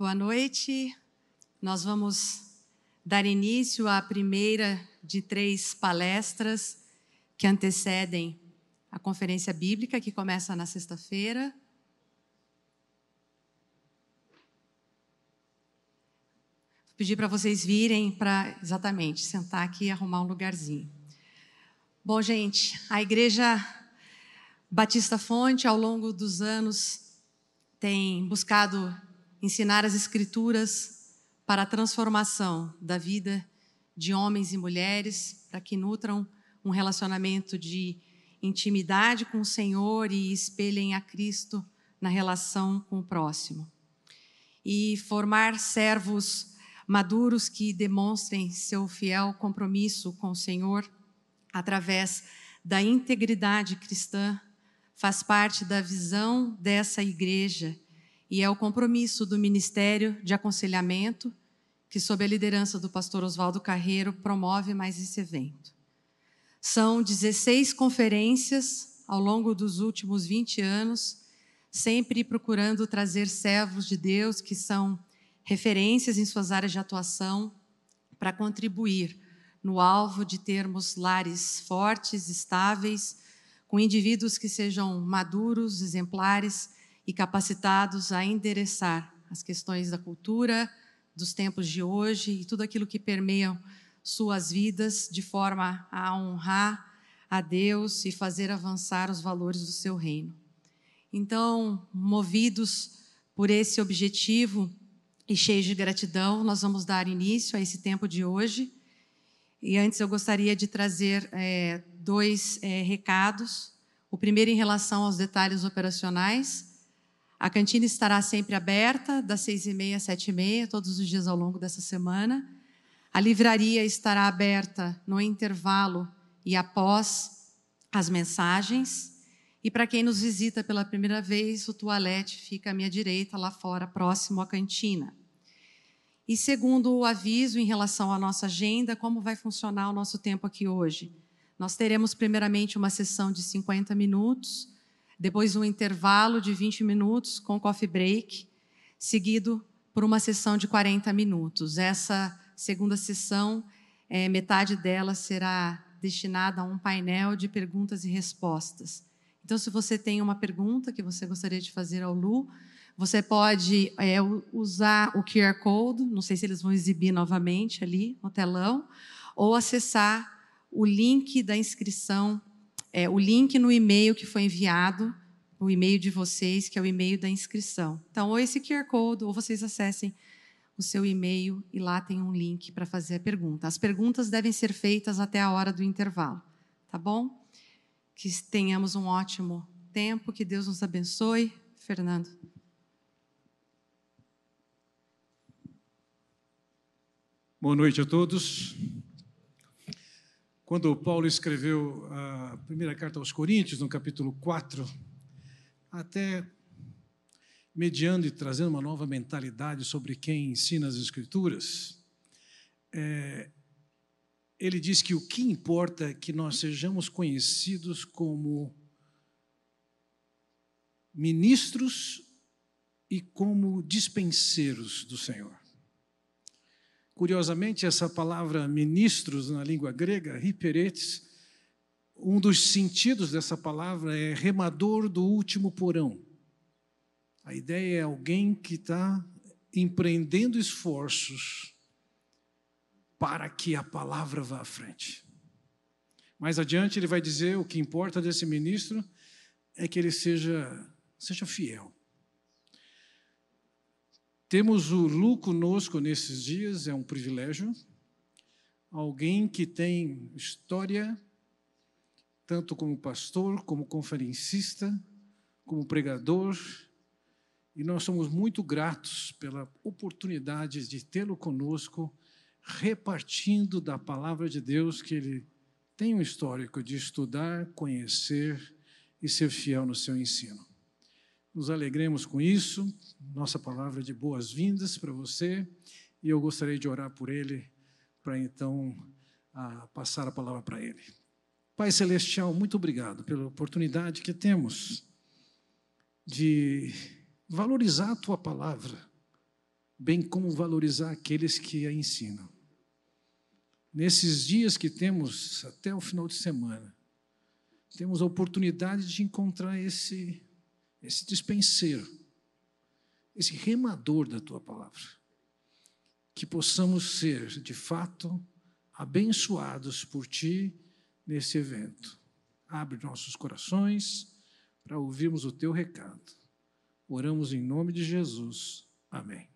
Boa noite. Nós vamos dar início à primeira de três palestras que antecedem a conferência bíblica, que começa na sexta-feira. Vou pedir para vocês virem para exatamente sentar aqui e arrumar um lugarzinho. Bom, gente, a igreja Batista Fonte, ao longo dos anos, tem buscado ensinar as Escrituras para a transformação da vida de homens e mulheres, para que nutram um relacionamento de intimidade com o Senhor e espelhem a Cristo na relação com o próximo. E formar servos maduros que demonstrem seu fiel compromisso com o Senhor através da integridade cristã faz parte da visão dessa igreja e é o compromisso do Ministério de Aconselhamento, que, sob a liderança do pastor Oswaldo Carreiro, promove mais esse evento. São 16 conferências ao longo dos últimos 20 anos, sempre procurando trazer servos de Deus que são referências em suas áreas de atuação para contribuir no alvo de termos lares fortes, estáveis, com indivíduos que sejam maduros, exemplares e capacitados a endereçar as questões da cultura, dos tempos de hoje e tudo aquilo que permeia suas vidas de forma a honrar a Deus e fazer avançar os valores do seu reino. Então, movidos por esse objetivo e cheios de gratidão, nós vamos dar início a esse tempo de hoje. E antes eu gostaria de trazer é, dois é, recados. O primeiro em relação aos detalhes operacionais. A cantina estará sempre aberta, das seis e meia às sete e meia, todos os dias ao longo dessa semana. A livraria estará aberta no intervalo e após as mensagens. E para quem nos visita pela primeira vez, o toalete fica à minha direita, lá fora, próximo à cantina. E segundo o aviso em relação à nossa agenda, como vai funcionar o nosso tempo aqui hoje? Nós teremos primeiramente uma sessão de 50 minutos depois um intervalo de 20 minutos com coffee break, seguido por uma sessão de 40 minutos. Essa segunda sessão, é, metade dela será destinada a um painel de perguntas e respostas. Então, se você tem uma pergunta que você gostaria de fazer ao Lu, você pode é, usar o QR Code, não sei se eles vão exibir novamente ali no telão, ou acessar o link da inscrição é, o link no e-mail que foi enviado, o e-mail de vocês, que é o e-mail da inscrição. Então, ou esse QR Code, ou vocês acessem o seu e-mail e lá tem um link para fazer a pergunta. As perguntas devem ser feitas até a hora do intervalo, tá bom? Que tenhamos um ótimo tempo, que Deus nos abençoe. Fernando. Boa noite a todos. Quando Paulo escreveu a primeira carta aos Coríntios, no capítulo 4, até mediando e trazendo uma nova mentalidade sobre quem ensina as Escrituras, é, ele diz que o que importa é que nós sejamos conhecidos como ministros e como dispenseiros do Senhor. Curiosamente, essa palavra ministros na língua grega, hiperetes, um dos sentidos dessa palavra é remador do último porão. A ideia é alguém que está empreendendo esforços para que a palavra vá à frente. Mais adiante, ele vai dizer o que importa desse ministro é que ele seja, seja fiel. Temos o Lu conosco nesses dias, é um privilégio. Alguém que tem história, tanto como pastor, como conferencista, como pregador, e nós somos muito gratos pela oportunidade de tê-lo conosco, repartindo da palavra de Deus que ele tem um histórico de estudar, conhecer e ser fiel no seu ensino. Nos alegremos com isso. Nossa palavra de boas-vindas para você. E eu gostaria de orar por ele, para então a passar a palavra para ele. Pai Celestial, muito obrigado pela oportunidade que temos de valorizar a tua palavra, bem como valorizar aqueles que a ensinam. Nesses dias que temos até o final de semana, temos a oportunidade de encontrar esse, esse dispenseiro, esse remador da tua palavra. Que possamos ser, de fato, abençoados por ti nesse evento. Abre nossos corações para ouvirmos o teu recado. Oramos em nome de Jesus. Amém.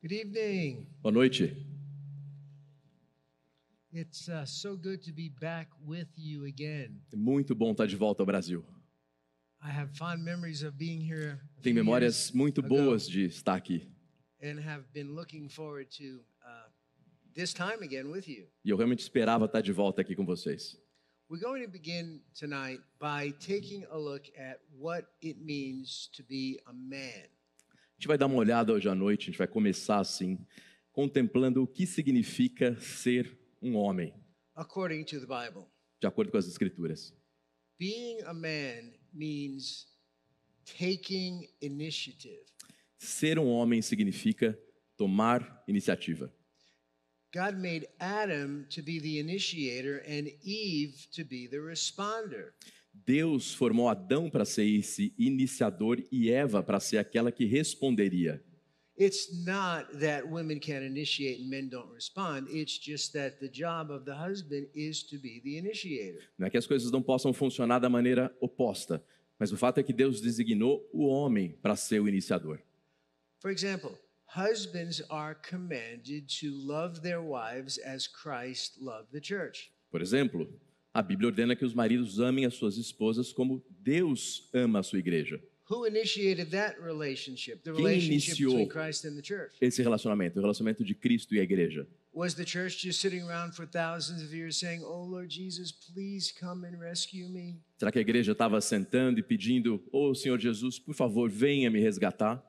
Good evening. Boa noite. It's uh, so good to be back with you again. É muito bom estar de volta ao Brasil. I have fond memories of being here few memórias muito ago boas de estar aqui. and have been looking forward to uh, this time again with you. E eu realmente esperava estar de volta aqui com vocês. We're going to begin tonight by taking a look at what it means to be a man. A gente vai dar uma olhada hoje à noite, a gente vai começar assim, contemplando o que significa ser um homem, According to the Bible, de acordo com as Escrituras. being a man means taking initiative. Ser um homem significa tomar iniciativa. God made Adam to be the initiator and Eve to be the responder. Deus formou Adão para ser esse iniciador e Eva para ser aquela que responderia. It's not that women can initiate and men don't respond. It's just that the job of the husband is to be the initiator. Não é que as coisas não possam funcionar da maneira oposta, mas o fato é que Deus designou o homem para ser o iniciador. For example, husbands are commanded to love their wives as Christ loved the church. Por exemplo, a Bíblia ordena que os maridos amem as suas esposas como Deus ama a sua igreja. Who initiated that relationship? The Quem relationship iniciou? between Christ and the church. Esse relacionamento, o relacionamento de Cristo e a igreja. Was the church just sitting around for thousands of years saying, Oh Lord Jesus, please come and rescue me? Será que a igreja estava sentando e pedindo: "Ô Senhor Jesus, por favor, venha me resgatar"?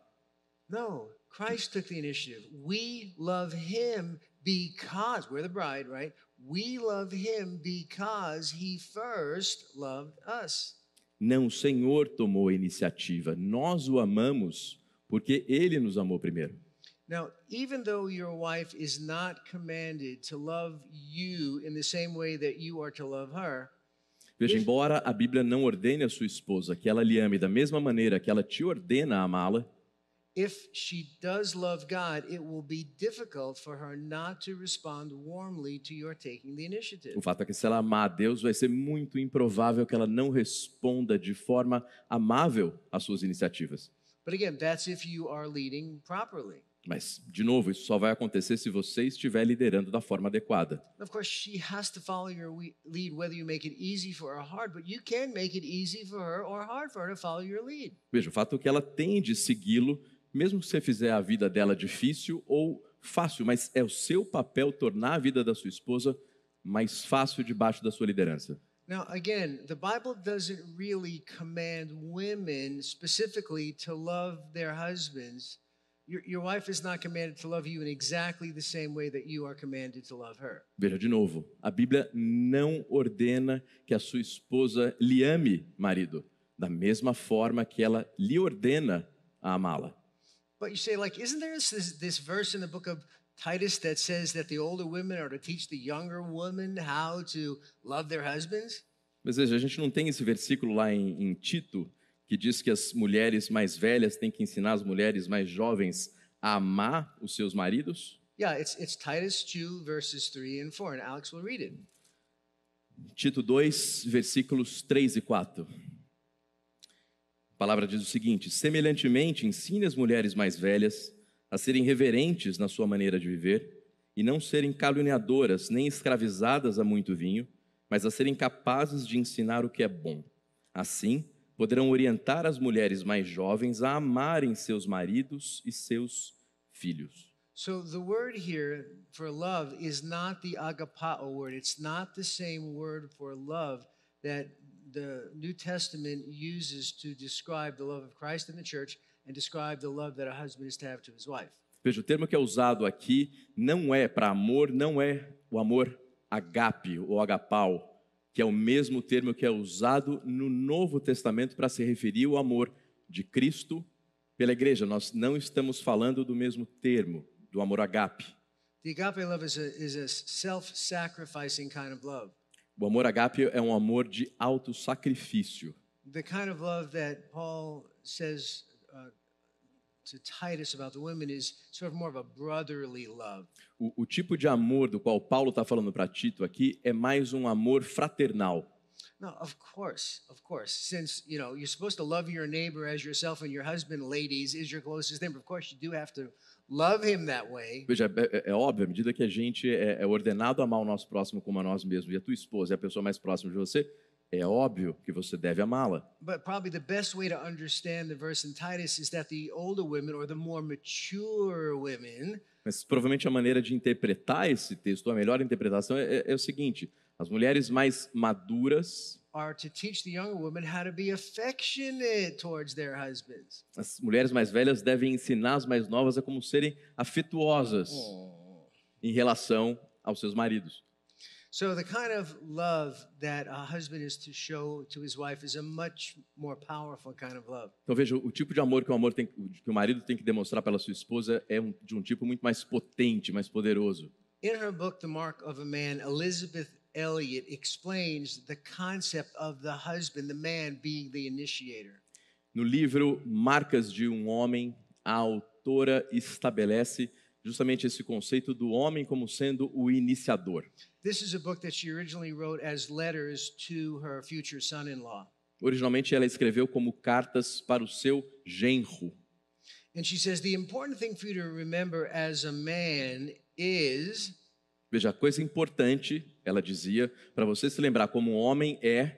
No, Christ took the initiative. We love him because we're the bride, right? We love him because he first loved us. Não, o Senhor tomou a iniciativa. Nós o amamos porque ele nos amou primeiro. Now, even though your wife is not commanded to love you in the same way that you are to love her, Veja, embora a Bíblia não ordene a sua esposa que ela lhe ame da mesma maneira que ela te ordena a amá-la, if she does love God, it will be difficult for her not to respond warmly to your taking the initiative. o fato é que se ela amar a Deus, vai ser muito improvável que ela não responda de forma amável às suas iniciativas. But again, that's if you are leading properly. Mas, de novo, isso só vai acontecer se você estiver liderando da forma adequada. Of course, she has to follow your we- lead, whether you make it easy for her or hard, but you can make it easy for her or hard for her to follow your lead. Veja, o fato é que ela tem de segui-lo, mesmo que você fizer a vida dela difícil ou fácil, mas é o seu papel tornar a vida da sua esposa mais fácil debaixo da sua liderança. Now, again, the Bible doesn't really command women specifically to love their husbands. Your, your wife is not commanded to love you in exactly the same way that you are commanded to love her. Veja de novo, a Bíblia não ordena que a sua esposa lhe ame, marido, da mesma forma que ela lhe ordena a amá-la. But you say, like, isn't there this, this verse in the book of Titus that says that the older women are to teach the younger women how to love their husbands? A gente não tem esse versículo lá em, em Tito que diz que as mulheres mais velhas têm que ensinar as mulheres mais jovens a amar os seus maridos? Yeah, it's, it's Titus 2, verses 3 and 4, and Alex will read it. Tito 2, versículos 3 e 4. A palavra diz o seguinte: Semelhantemente, ensine as mulheres mais velhas a serem reverentes na sua maneira de viver e não serem caluniadoras nem escravizadas a muito vinho, mas a serem capazes de ensinar o que é bom. Assim, poderão orientar as mulheres mais jovens a amarem seus maridos e seus filhos. So the word here for love is not the agapao word. It's not the same word for love that the New Testament uses to describe the love of Christ in the church and describe the love that a husband is to have to his wife. Veja, o termo que é usado aqui não é para amor, não é o amor agape ou agapau que é o mesmo termo que é usado no Novo Testamento para se referir ao amor de Cristo pela igreja. Nós não estamos falando do mesmo termo, do amor agape. The agape love is a, is a self sacrificing kind of love. O amor agape é um amor de autossacrifício. The kind of love that Paul says uh, to Titus about the women is sort of more of a brotherly love. O, o tipo de amor do qual Paulo está falando para Tito aqui é mais um amor fraternal. No, of course, of course. Since, you know, you're supposed to love your neighbor as yourself and your husband, ladies, is your closest neighbor. Of course, you do have to love him that way. Veja, é, é- é óbvio, à medida que a gente é, é ordenado a amar o nosso próximo como a nós mesmos, e a tua esposa é a pessoa mais próxima de você, é óbvio que você deve amá-la. But probably the best way to understand the verse in Titus is that the older women or the more mature women Mas provavelmente a maneira de interpretar esse texto, a melhor interpretação é, é- é o seguinte: as mulheres mais maduras, are to teach the younger women how to be affectionate towards their husbands. as mulheres mais velhas devem ensinar as mais novas a como serem afetuosas em relação aos seus maridos. So the kind of love that a husband is to show to his wife is a much more powerful kind of love. Então veja, o tipo de amor que o, amor tem, que o marido tem que demonstrar pela sua esposa é um- de um tipo muito mais potente, mais poderoso. In her book, The Mark of a Man, Elizabeth Elliot explains the concept of the husband, the man being the initiator. No livro Marcas de um Homem, a autora estabelece justamente esse conceito do homem como sendo o iniciador. This is a book that she originally wrote as letters to her future son in law. Originalmente ela escreveu como cartas para o seu genro. And she says the important thing for you to remember as a man is Veja, a coisa importante, ela dizia, para você se lembrar como um homem é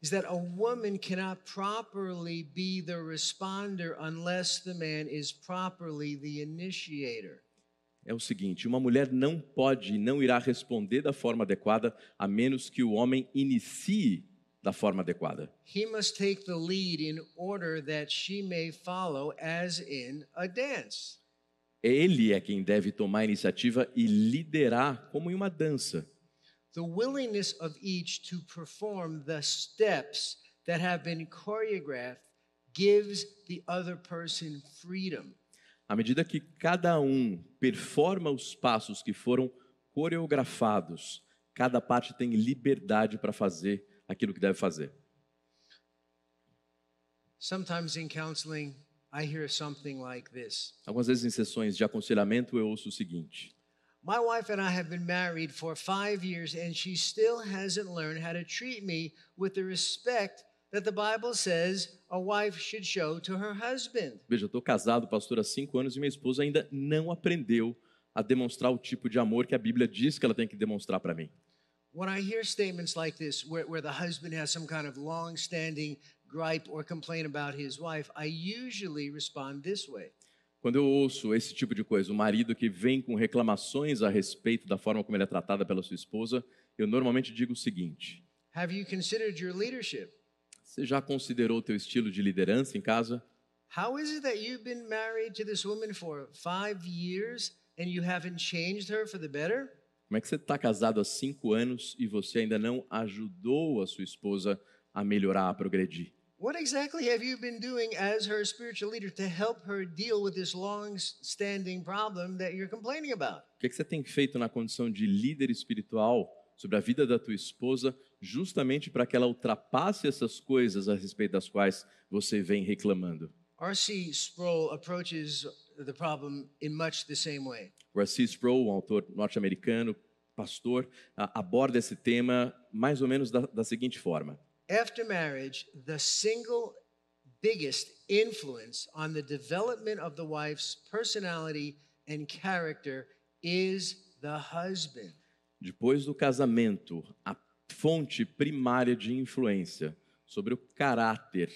is that a woman cannot properly be the responder unless the man is properly the initiator. é o seguinte: uma mulher não pode e não irá responder da forma adequada a menos que o homem inicie da forma adequada. He must take the lead in order that she may follow, as in a dance. Ele é quem deve tomar a iniciativa e liderar como em uma dança. The willingness of each to perform the steps that have been choreographed gives the other person freedom. À medida que cada um performa os passos que foram coreografados, cada parte tem liberdade para fazer aquilo que deve fazer. Sometimes in counseling, like this Algumas vezes em sessões de aconselhamento eu ouço o seguinte: My wife and I have been married for five years, and she still hasn't learned how to treat me with the respect that the Bible says a wife should show to her husband. Veja, eu estou casado, pastor, há cinco anos e minha esposa ainda não aprendeu a demonstrar o tipo de amor que a Bíblia diz que ela tem que demonstrar para mim. When I hear statements like this, where, where the husband has some kind of long standing gripe or complaint about his wife, I usually respond this way Quando eu ouço esse tipo de coisa, o marido que vem com reclamações a respeito da forma como ele é tratada pela sua esposa, eu normalmente digo o seguinte: Have you considered your leadership? Você já considerou o teu estilo de liderança em casa? How is it that you've been married to this woman for five years and you haven't changed her for the better? Como é que você está casado há cinco anos e você ainda não ajudou a sua esposa a melhorar, a progredir? What exactly have you been doing as her spiritual leader to help her deal with this long standing problem that you're complaining about? O que, que você tem feito na condição de líder espiritual sobre a vida da tua esposa, justamente para que ela ultrapasse essas coisas a respeito das quais você vem reclamando? R.C. Sproul approaches the problem in much the same way. R.C. Sproul, um autor norte-americano, pastor, aborda esse tema mais ou menos da, da seguinte forma: After marriage, the single biggest influence on the development of the wife's personality and character is the husband. depois do casamento, a fonte primária de influência sobre o caráter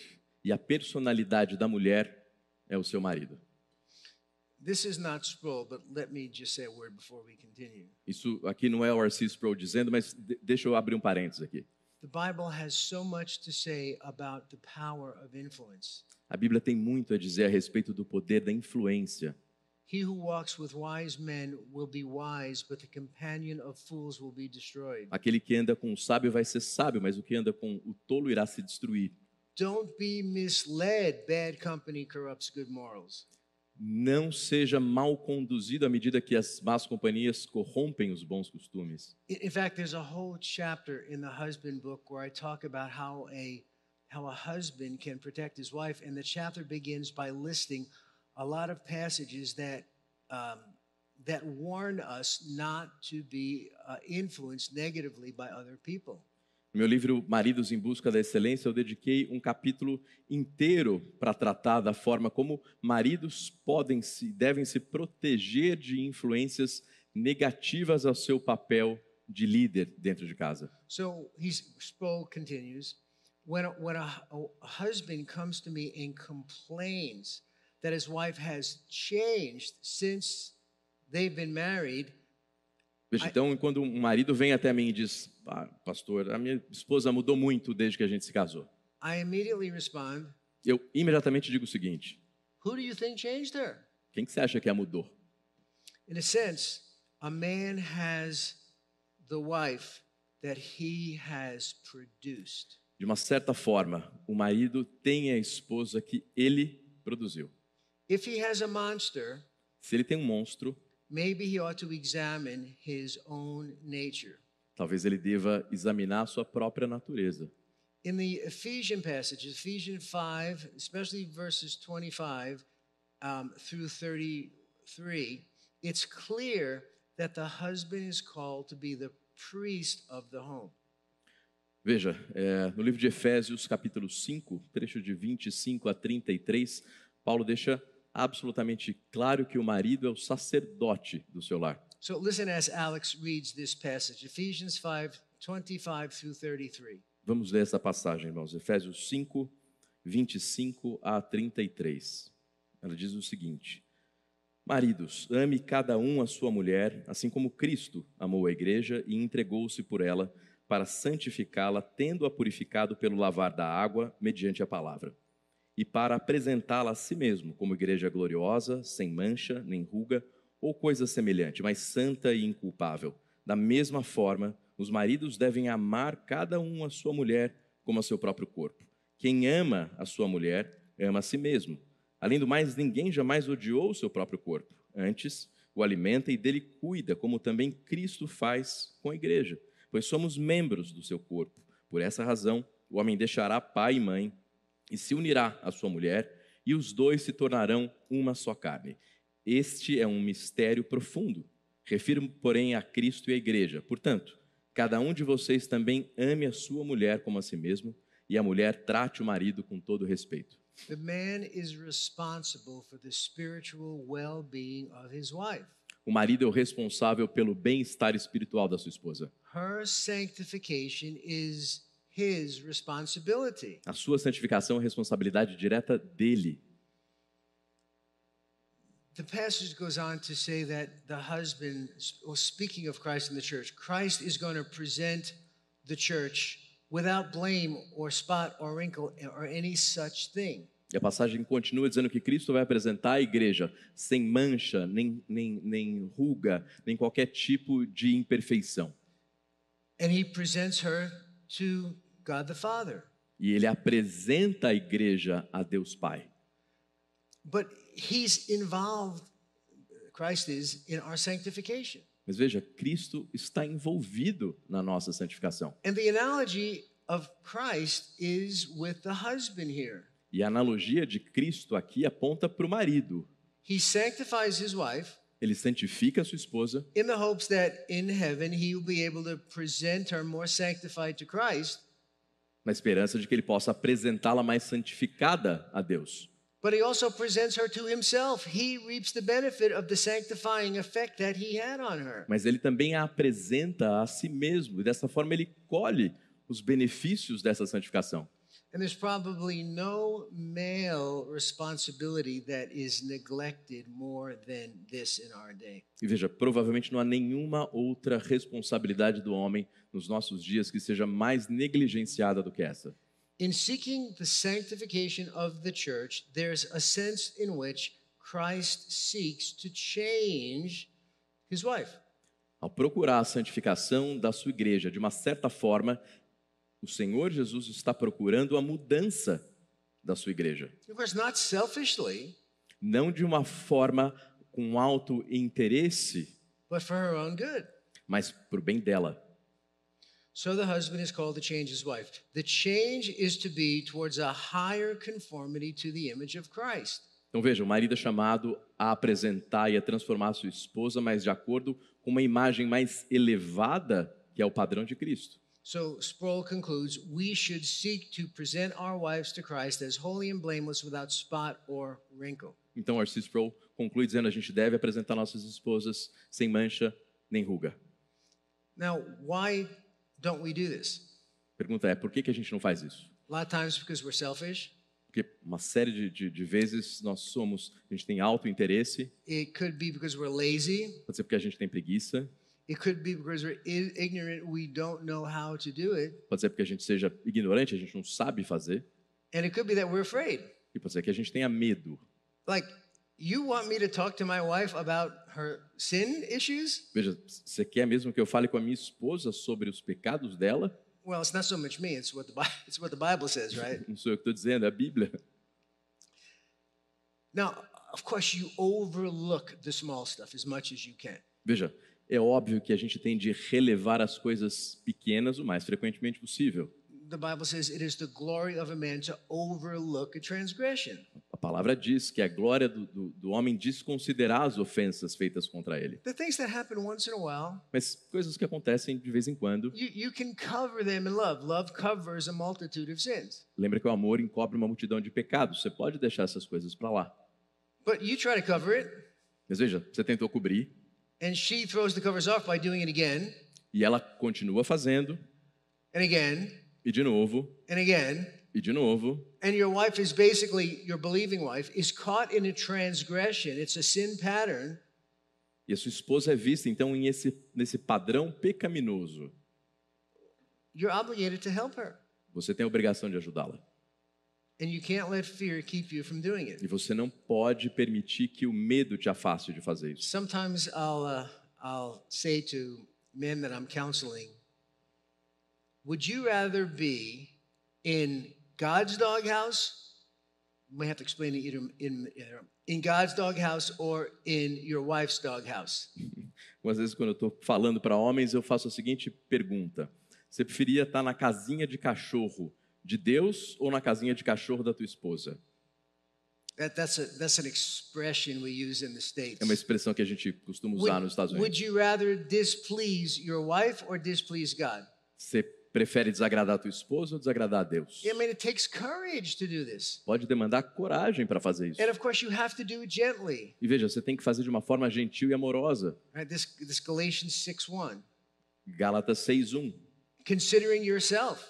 e a personalidade da mulher é o seu marido. This is not Sproul, but let me just say a word before we continue. Isso aqui não é o R.C. Sproul dizendo, mas de- deixa eu abrir um parênteses aqui. The Bible has so much to say about the power of influence. A Bíblia tem muito a dizer a respeito do poder da influência. He who walks with wise men will be wise, but the companion of fools will be destroyed. Aquele que anda com o sábio vai ser sábio, mas o que anda com o tolo irá se destruir. Don't be misled. Bad company corrupts good morals. Não seja mal conduzido à medida que as más companhias corrompem os bons costumes. In fact, there's a whole chapter in the husband book where I talk about how a how a husband can protect his wife, and the chapter begins by listing a lot of passages that um, that warn us not to be uh, influenced negatively by other people. No meu livro Maridos em Busca da Excelência, eu dediquei um capítulo inteiro para tratar da forma como maridos podem se devem se proteger de influências negativas ao seu papel de líder dentro de casa. So Sproul continues. When a, when a, a husband comes to me and complains that his wife has changed since they've been married, Veja, então, quando um marido vem até mim e diz, "Ah, pastor, a minha esposa mudou muito desde que a gente se casou. I immediately respond, Eu imediatamente digo o seguinte: Who do you think changed her? quem que você acha que a mudou? In a sense, a man has the wife that he has produced. De uma certa forma, o marido tem a esposa que ele produziu. If he has a monster, Se ele tem um monstro, maybe he ought to examine his own nature. talvez ele deva examinar a sua própria natureza. In the Ephesian passage, Ephesians 5, especially verses 25 um, through 33, it's clear that the husband is called to be the priest of the home. Veja, é, no livro de Efésios, capítulo 5, trecho de 25 a 33, Paulo deixa absolutamente claro que o marido é o sacerdote do seu lar. So listen as Alex reads this passage Ephesians 5, 25 through 33. Vamos ler essa passagem, irmãos. Efésios 5, 25 a 33. Ela diz o seguinte: Maridos, ame cada um a sua mulher, assim como Cristo amou a igreja e entregou-se por ela para santificá-la, tendo-a purificado pelo lavar da água mediante a palavra, e para apresentá-la a si mesmo como igreja gloriosa, sem mancha, nem ruga ou coisa semelhante, mas santa e inculpável. Da mesma forma, os maridos devem amar cada um a sua mulher como a seu próprio corpo. Quem ama a sua mulher, ama a si mesmo. Além do mais, ninguém jamais odiou o seu próprio corpo. Antes, o alimenta e dele cuida, como também Cristo faz com a igreja, pois somos membros do seu corpo. Por essa razão, o homem deixará pai e mãe e se unirá à sua mulher, e os dois se tornarão uma só carne. Este é um mistério profundo. Refiro, porém, a Cristo e a igreja. Portanto, cada um de vocês também ame a sua mulher como a si mesmo, e a mulher trate o marido com todo respeito. The man is responsible for the spiritual well being of his wife. O marido é o responsável pelo bem-estar espiritual da sua esposa. Her sanctification is his responsibility. A sua santificação é responsabilidade direta dele. The passage goes on to say that the husband, speaking of Christ in the church, Christ is going to present the church without blame or spot or wrinkle or any such thing. E a passagem continua dizendo que Cristo vai apresentar a igreja sem mancha, nem, nem, nem ruga, nem qualquer tipo de imperfeição. And he presents her to God the Father. E ele apresenta a igreja a Deus Pai. But he's involved, Christ is, in our sanctification. Mas veja, Cristo está envolvido na nossa santificação. And the analogy of Christ is with the husband here. E a analogia de Cristo aqui aponta para o marido. He sanctifies his wife Ele santifica a sua esposa in the hopes that in heaven he will be able to present her more sanctified to Christ. Na esperança de que ele possa apresentá-la mais santificada a Deus. But he also presents her to himself. He reaps the benefit of the sanctifying effect that he had on her. Mas ele também a apresenta a si mesmo, e dessa forma ele colhe os benefícios dessa santificação. And there's probably no male responsibility that is neglected more than this in our day. E veja, provavelmente não há nenhuma outra responsabilidade do homem nos nossos dias que seja mais negligenciada do que essa. In seeking the sanctification of the church, there's a sense in which Christ seeks to change his wife. Ao procurar a santificação da sua igreja, de uma certa forma, o Senhor Jesus está procurando a mudança da sua igreja. Of course, not selfishly, Não de uma forma com alto interesse, but for her own good. mas para o bem dela. So the husband is called to change his wife. The change is to be towards a higher conformity to the image of Christ. Então veja, o marido é chamado a apresentar e a transformar a sua esposa, mas de acordo com uma imagem mais elevada, que é o padrão de Cristo. So Sproul concludes we should seek to present our wives to Christ as holy and blameless without spot or wrinkle. Então Arcis Sproul conclui dizendo a gente deve apresentar nossas esposas sem mancha nem ruga. Now, why don't we do this? Pergunta é, por que, que a gente não faz isso? A lot of times because we're selfish. Porque uma série de, de, de vezes nós somos, a gente tem alto interesse, It could be because we're lazy. pode ser porque a gente tem preguiça, It could be because we're ignorant. We don't know how to do it. pode ser porque a gente seja ignorante, a gente não sabe fazer, And it could be that we're afraid. e pode ser que a gente tenha medo. Like, you want me to talk to my wife about her sin issues? Veja, você quer mesmo que eu fale com a minha esposa sobre os pecados dela? Well, it's not so much me, it's what the, it's what the Bible says, right? Não sou eu que estou dizendo, é a Bíblia. now, of course, you overlook the small stuff as much as you can. Veja, é óbvio que a gente tem de relevar as coisas pequenas o mais frequentemente possível. The Bible says it is the glory of a man to overlook a transgression. A palavra diz que a glória do, do, do homem desconsiderar as ofensas feitas contra ele. The things that happen once in a while, Mas coisas que acontecem de vez em quando. you, you love. Love. Lembra que o amor encobre uma multidão de pecados. Você pode deixar essas coisas para lá. But you try to cover it, Mas veja, você tentou cobrir and she throws the covers off by doing it again e ela continua fazendo, and again e de novo, and again. e de novo. And your wife is basically, your believing wife, is caught in a transgression. It's a sin pattern. E a sua esposa é vista, então, em esse, nesse padrão pecaminoso. You're obligated to help her. Você tem a obrigação de ajudá-la. And you can't let fear keep you from doing it. E você não pode permitir que o medo te afaste de fazer isso. Sometimes I'll, uh, I'll say to men that I'm counseling, would you rather be in God's doghouse? We have to explain it either in, in God's doghouse or in your wife's doghouse. Às vezes, quando eu estou falando para homens, eu faço a seguinte pergunta: Você preferia estar na casinha de cachorro de Deus ou na casinha de cachorro da tua esposa? That, that's, a, that's an expression we use in the States. É uma expressão que a gente costuma usar nos Estados would Unidos. you rather displease your wife or displease God? Você prefere desagradar a tua esposa ou desagradar a Deus? I mean, it takes courage to do this. Pode demandar coragem para fazer isso. And of course, you have to do it gently. E veja, você tem que fazer de uma forma gentil e amorosa. Right? This, this Galatians 6 1. Gálatas 6:1. Considering yourself.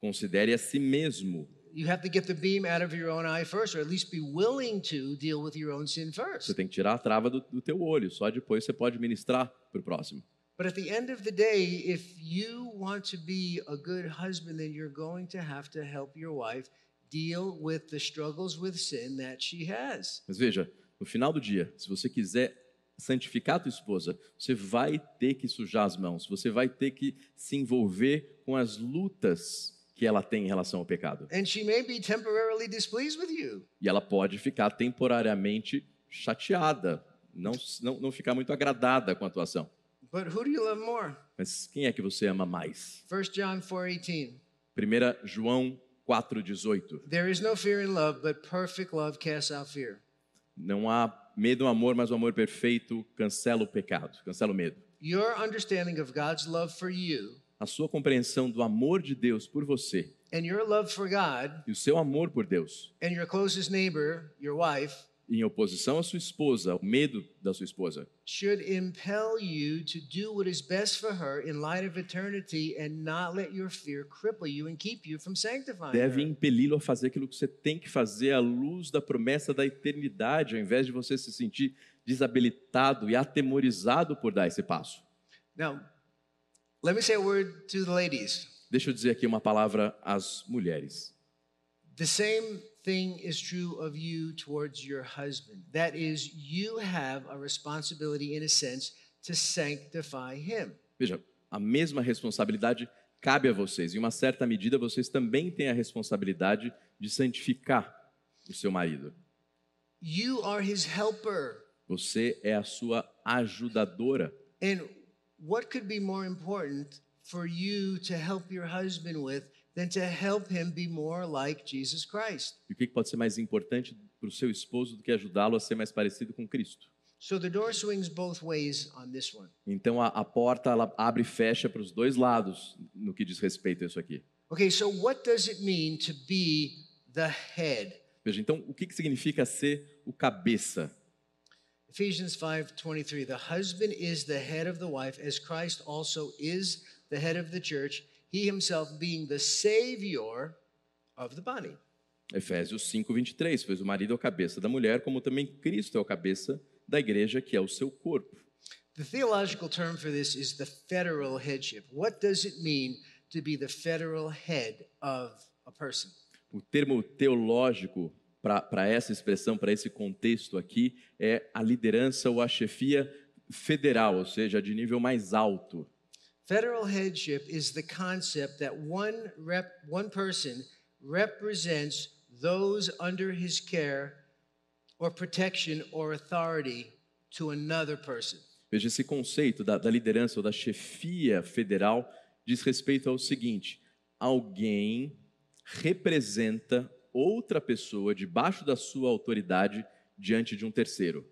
Considere a si mesmo. You have to get the beam out of your own eye first, or at least be willing to deal with your own sin Você first. tem que tirar a trava do, do teu olho. Só depois você pode ministrar para o próximo. But at the end of the day, if you want to be a good husband, then you're going to have to help your wife deal with the struggles with sin that she has. Mas veja, no final do dia, se você quiser santificar a tua esposa, você vai ter que sujar as mãos, você vai ter que se envolver com as lutas que ela tem em relação ao pecado. And she may be temporarily displeased with you. E ela pode ficar temporariamente chateada, não, não, não ficar muito agradada com a tua ação. But who do you love more? Mas quem é que você ama mais? 1 John 4:18. 1 João 4,18. There is no fear in love, but perfect love casts out fear. Não há medo no amor, mas o amor perfeito cancela o pecado, cancela o medo. Your understanding of God's love for you A sua compreensão do amor de Deus por você and your love for God e o seu amor por Deus, and your closest neighbor, your wife, em oposição à sua esposa, o medo da sua esposa, should impel you to do what is best for her in light of eternity and not let your fear cripple you and keep you from sanctifying deve impeli-lo a fazer aquilo que você tem que fazer à luz da promessa da eternidade, ao invés de você se sentir desabilitado e atemorizado por dar esse passo. Now, let me say a word to the ladies. Deixa eu dizer aqui uma palavra às mulheres. The same thing is true of you towards your husband. That is, you have a responsibility, in a sense, to sanctify him. Veja, a mesma responsabilidade cabe a vocês. Em uma certa medida, vocês também têm a responsabilidade de santificar o seu marido. You are his helper. Você é a sua ajudadora. And what could be more important for you to help your husband with than to help him be more like Jesus Christ? E o que pode ser mais importante para o seu esposo do que ajudá-lo a ser mais parecido com Cristo? So the door swings both ways on this one. Então a, a porta ela abre e fecha para os dois lados no que diz respeito a isso aqui. Okay, so what does it mean to be the head? Veja, então o que, que significa ser o cabeça? Ephesians 5:23 The husband is the head of the wife as Christ also is the head of the church, he himself being the savior of the body. Efésios 5, 23. Pois o marido é o cabeça da mulher, como também Cristo é o cabeça da igreja, que é o seu corpo. The theological term for this is the federal headship. What does it mean to be the federal head of a person? O termo teológico para essa expressão, para esse contexto aqui, é a liderança ou a chefia federal, ou seja, de nível mais alto. Federal headship is the concept that one rep, one person represents those under his care or protection or authority to another person. Veja, esse conceito da, da liderança ou da chefia federal diz respeito ao seguinte: alguém representa outra pessoa debaixo da sua autoridade diante de um terceiro.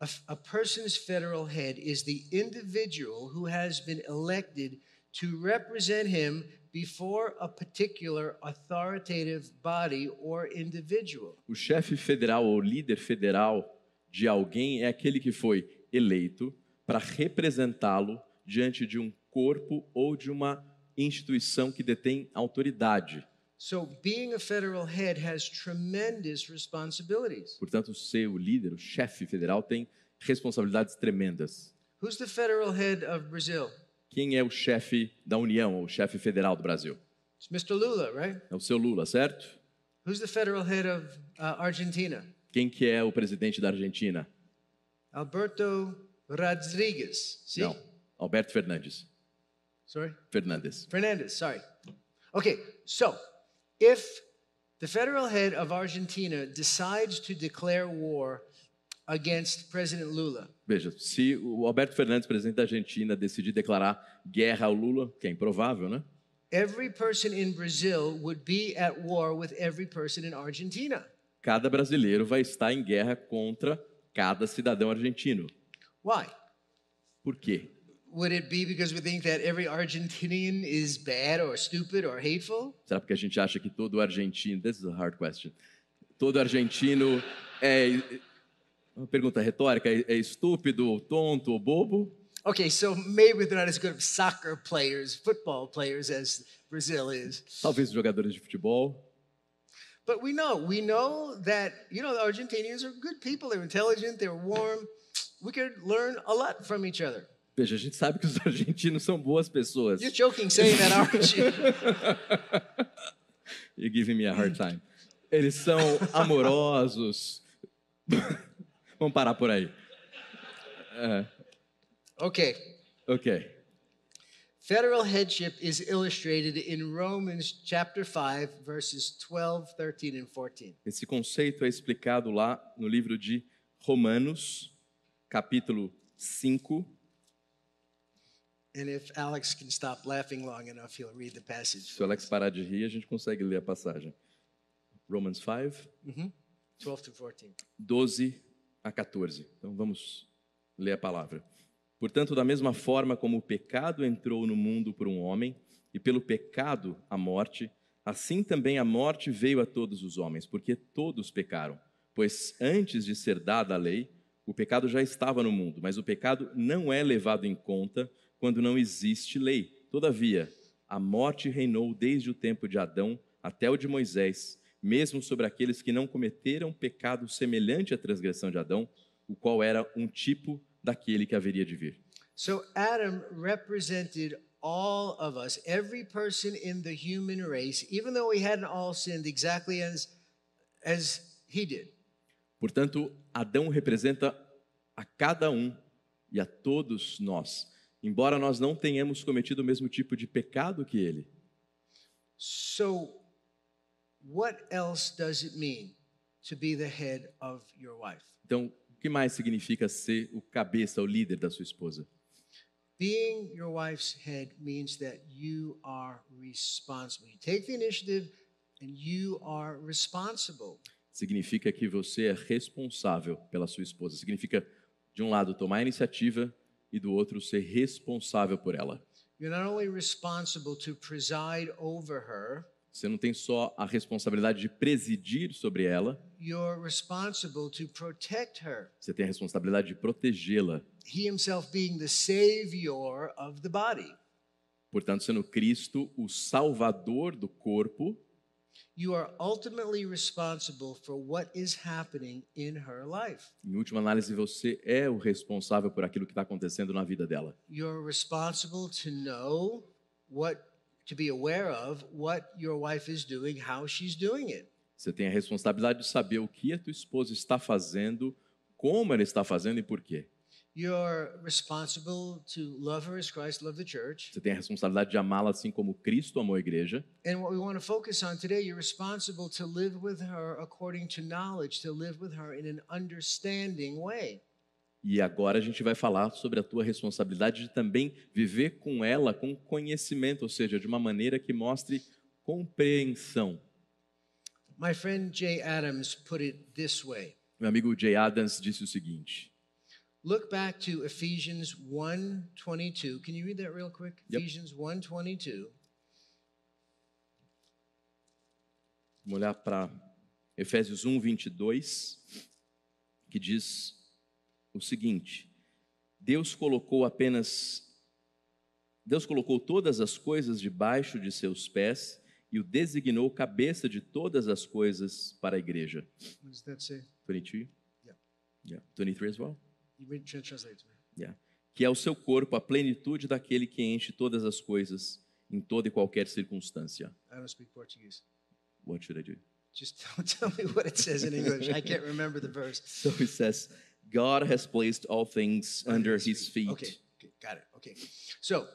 A, a person's federal head is the individual who has been elected to represent him before a particular authoritative body or individual. O chefe federal ou líder federal de alguém é aquele que foi eleito para representá-lo diante de um corpo ou de uma instituição que detém autoridade. So, being a federal head has tremendous responsibilities. Portanto, ser o líder, o chefe federal, tem responsabilidades tremendas. Who's the federal head of Brazil? Quem é o chefe da União, o chefe federal do Brasil? It's Mr. Lula, right? É o seu Lula, certo? Who's the federal head of uh, Argentina? Quem que é o presidente da Argentina? Alberto Rodriguez. See? Não, Alberto Fernandes. Sorry? Fernandes. Fernandez, sorry. Okay, so if the federal head of Argentina decides to declare war against President Lula, Veja, se o Alberto Fernandes, presidente da Argentina, decidir declarar guerra ao Lula, que é improvável, né? every person in Brazil would be at war with every person in Argentina. Cada brasileiro vai estar em guerra contra cada cidadão argentino. Why? Por quê? Would it be because we think that every Argentinian is bad or stupid or hateful? Será porque a gente acha que todo argentino. This is a hard question. Todo argentino é. Uma pergunta retórica: é, estúpido, tonto, ou bobo? Okay, so maybe they're not as good of soccer players, football players as Brazil is. Talvez jogadores de futebol. But we know, we know that, you know, the Argentinians are good people. They're intelligent, they're warm. We could learn a lot from each other. Veja, a gente sabe que os argentinos são boas pessoas. You're joking saying that, aren't you? You're giving me a hard time. Eles são amorosos. Vamos parar por aí. Okay. ok. Federal headship is illustrated in Romans chapter 5, verses 12, 13, and 14. Esse conceito é explicado lá no livro de Romanos, capítulo 5. And if Alex can stop laughing long enough, he'll read the passage. Se o Alex parar de rir, a gente consegue ler a passagem. Romans 5, 12 to 14. 12 a 14. Então vamos ler a palavra. Portanto, da mesma forma como o pecado entrou no mundo por um homem, e pelo pecado a morte, assim também a morte veio a todos os homens, porque todos pecaram. Pois antes de ser dada a lei, o pecado já estava no mundo, mas o pecado não é levado em conta quando não existe lei. Todavia, a morte reinou desde o tempo de Adão até o de Moisés, mesmo sobre aqueles que não cometeram pecado semelhante à transgressão de Adão, o qual era um tipo daquele que haveria de vir. So Adam represented all of us, every person in the human race, even though we hadn't all sinned exactly as, as he did. Portanto, Adão representa a cada um e a todos nós, embora nós não tenhamos cometido o mesmo tipo de pecado que ele. So, what else does it mean to be the head of your wife? Então, o que mais significa ser o cabeça, o líder da sua esposa? Being your wife's head means that you are responsible. You take the initiative and you are responsible. Significa que você é responsável pela sua esposa. Significa, de um lado, tomar a iniciativa e do outro, ser responsável por ela. You're not only responsible to preside over her, Você não tem só a responsabilidade de presidir sobre ela, you're responsible to protect her. você tem a responsabilidade de protegê-la. He himself being the savior of the body. Portanto, sendo Cristo o salvador do corpo, You are ultimately responsible for what is happening in her life. em última análise, você é o responsável por aquilo que está acontecendo na vida dela. You're responsible to know what, to be aware of what your wife is doing, how she's doing it. Você tem a responsabilidade de saber o que a tua esposa está fazendo, como ela está fazendo e por quê. You're responsible to love her as Christ loved the church. Você tem a responsabilidade de amá-la assim como Cristo amou a igreja. And what we want to focus on today, you're responsible to live with her according to knowledge, to live with her in an understanding way. E agora a gente vai falar sobre a tua responsabilidade de também viver com ela com conhecimento, ou seja, de uma maneira que mostre compreensão. My friend Jay Adams put it this way Meu amigo Jay Adams disse o seguinte: Look back to Ephesians 1:22. Can you read that real quick? Yep. Ephesians 1:22. Vamos olhar para Efésios 1, 22, que diz o seguinte: Deus colocou apenas. Deus colocou todas as coisas debaixo de seus pés e o designou cabeça de todas as coisas para a igreja. What does that say? 22? Yeah. Yeah. 23 as well? You read tran- translate to me. Yeah. Que é o seu corpo, a plenitude daquele que enche todas as coisas em toda e qualquer circunstância. I don't speak Portuguese. What should I do? Just don't tell me what it says in English. I can't remember the verse. So it says, God has placed all things under his feet. Okay, okay, got it. Okay. So,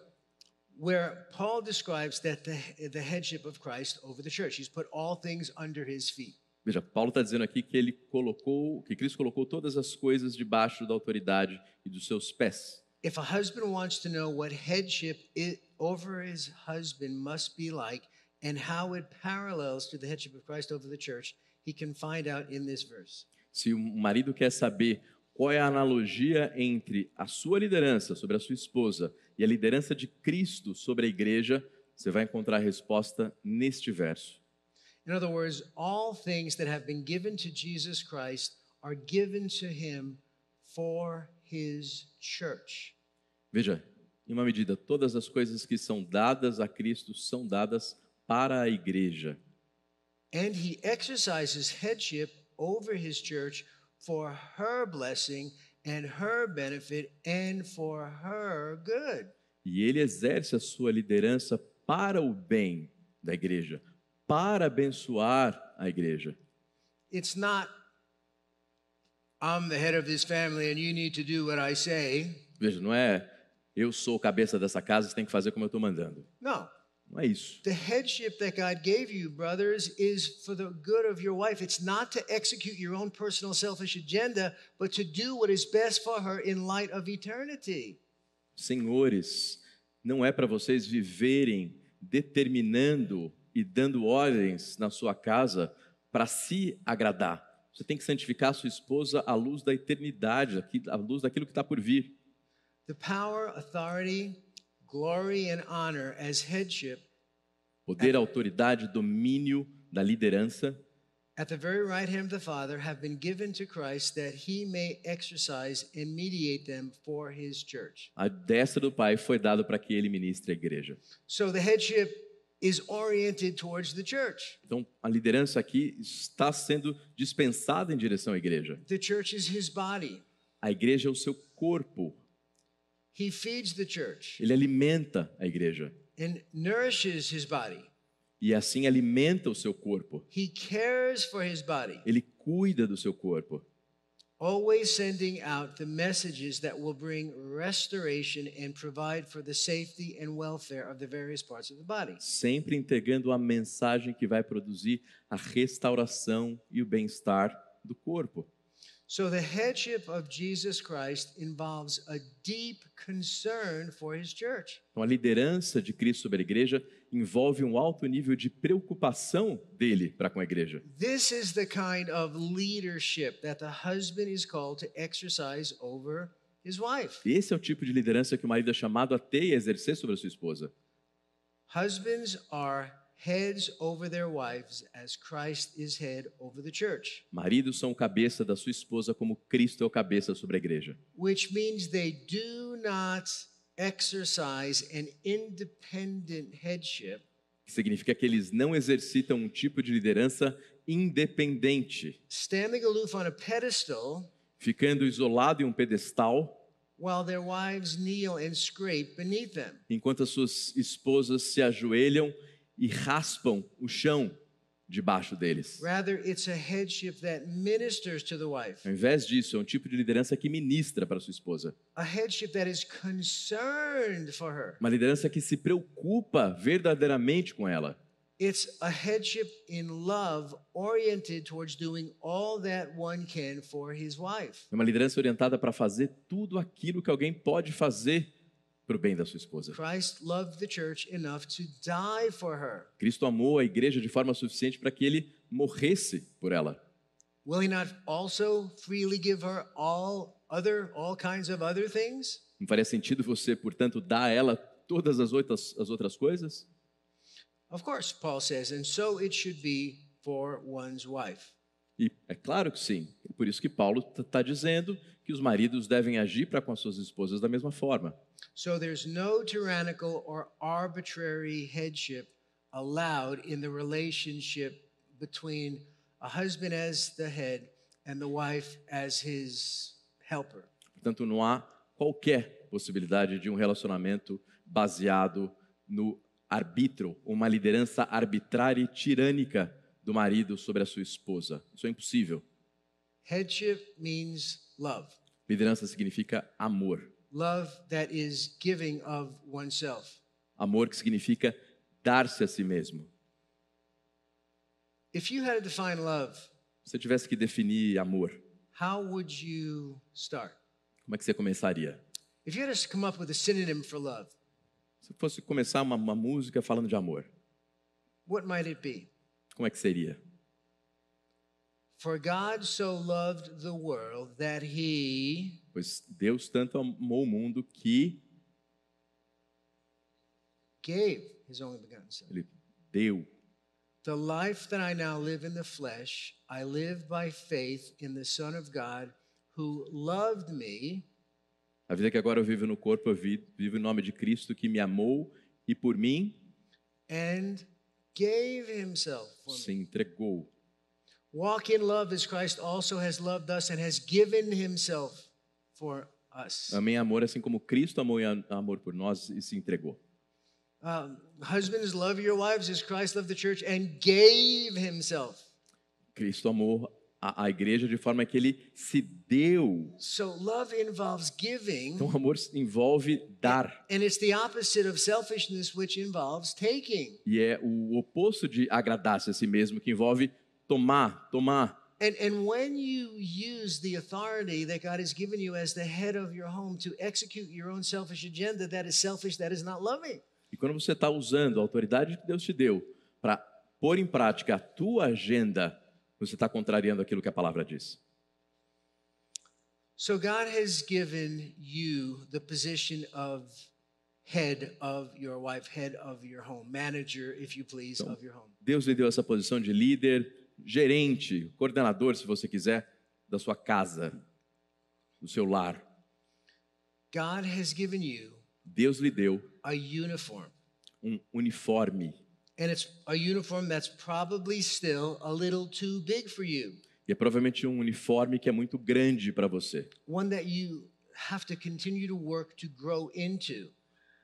where Paul describes that the, the headship of Christ over the church, he's put all things under his feet. Veja, Paulo está dizendo aqui que ele colocou, que Cristo colocou todas as coisas debaixo da autoridade e dos seus pés. If a husband wants to know what headship over his husband must be like and how it parallels to the headship of Christ over the church, he can find out in this verse. Se o marido quer saber qual é a analogia entre a sua liderança sobre a sua esposa e a liderança de Cristo sobre a igreja, você vai encontrar a resposta neste verso. In other words, all things that have been given to Jesus Christ are given to him for his church. Veja, em uma medida, todas as coisas que são dadas a Cristo são dadas para a igreja. And he exercises headship over his church for her blessing and her benefit and for her good. E ele exerce a sua liderança para o bem da igreja, para abençoar a igreja. It's not, I'm the head of this family and you need to do what I say. Veja, não é eu sou o cabeça dessa casa, você tem que fazer como eu estou mandando. No. Não é isso. The headship that God gave you, brothers, is for the good of your wife. It's not to execute your own personal selfish agenda, but to do what is best for her in light of eternity. Senhores, não é para vocês viverem determinando e dando ordens na sua casa para se agradar. Você tem que santificar a sua esposa à luz da eternidade, à luz daquilo que está por vir. The power, authority, glory, and honor as headship Poder, autoridade, domínio da liderança at the very right hand of the Father have been given to Christ that he may exercise and mediate them for his church. A destra do Pai foi dado para que ele ministre a igreja. So the headship is oriented towards the church. Então, a liderança aqui está sendo dispensada em direção à igreja. The church is his body. A igreja é o seu corpo. He feeds the church Ele alimenta a igreja and nourishes his body. e assim alimenta o seu corpo. He cares for his body, Ele cuida do seu corpo, always sending out the messages that will bring restoration and provide for the safety and welfare of the various parts of the body. sempre entregando a mensagem que vai produzir a restauração e o bem-estar do corpo. So the headship of Jesus Christ involves a deep concern for his church. Então, a liderança de Cristo sobre a igreja envolve um alto nível de preocupação dele para com a igreja. This is the kind of leadership that the husband is called to exercise over his wife. Esse é o tipo de liderança que o marido é chamado a ter e exercer sobre a sua esposa. Husbands are heads over their wives as Christ is head over the church, Maridos são cabeça da sua esposa como Cristo é o cabeça sobre a igreja. which means they do not exercise an independent headship Que significa que eles não exercitam um tipo de liderança independente, standing aloof on a pedestal ficando isolado em um pedestal while their wives kneel and scrape beneath them. enquanto as suas esposas se ajoelham e raspam o chão debaixo deles. Rather, it's a headship that ministers to the wife, Ao invés disso, é um tipo de liderança que ministra para sua esposa. a headship that is concerned for her. Uma liderança que se preocupa verdadeiramente com ela. It's a headship in love oriented towards doing all that one can for his wife. É uma liderança orientada para fazer tudo aquilo que alguém pode fazer para o bem da sua esposa. Christ loved the church enough to die for her. Cristo amou a igreja de forma suficiente para que ele morresse por ela. Will he not also freely give her all other all kinds of other things? Não faria sentido você, portanto, dar a ela todas as outras, as outras coisas? Of course, Paul says, and so it should be for one's wife. E é claro que sim. É por isso que Paulo está dizendo que os maridos devem agir para com as suas esposas da mesma forma. So there's no tyrannical or arbitrary headship allowed in the relationship between a husband as the head and the wife as his helper. Portanto, não há qualquer possibilidade de um relacionamento baseado no arbítrio, uma liderança arbitrária e tirânica do marido sobre a sua esposa. Isso é impossível. Headship means love. Liderança significa amor. Love that is giving of oneself. Amor que significa dar-se a si mesmo. If you had to define love, Se você tivesse que definir amor, how would you start? como é que você começaria? If you had to come up with a synonym for love, Se fosse começar uma, uma música falando de amor, what might it be? Como é que seria? For God so loved the world that he Pois Deus tanto amou o mundo que gave his only begotten Son. ele deu. The life that I now live in the flesh, I live by faith in the Son of God who loved me A vida que agora eu vivo no corpo, eu vi- vivo em nome de Cristo que me amou e por mim and gave himself se entregou. Walk in love as Christ also has loved us and has given himself for us. Amém amor, assim como Cristo amou amor por nós e se entregou. Um, husbands, love your wives as Christ loved the church and gave himself. Cristo amou a, a igreja de forma que ele se deu. So love involves giving, Então, amor envolve dar. and it's the opposite of selfishness, which involves taking. E é o oposto de agradar-se a si mesmo, que envolve tomar, tomar. And, and when you use the authority that God has given you as the head of your home to execute your own selfish agenda, that is selfish, that is not loving. E quando você está usando a autoridade que Deus te deu para pôr em prática a tua agenda, você está contrariando aquilo que a palavra diz. So God has given you the position of head of your wife, head of your home, manager, if you please, of your home. Deus lhe deu essa posição de líder, gerente, coordenador, se você quiser, da sua casa, do seu lar. God has given you Deus lhe deu a uniform. um uniforme. And it's a uniform that's probably still a little too big for you. E é provavelmente um uniforme que é muito grande para você. One that you have to continue to work to grow into.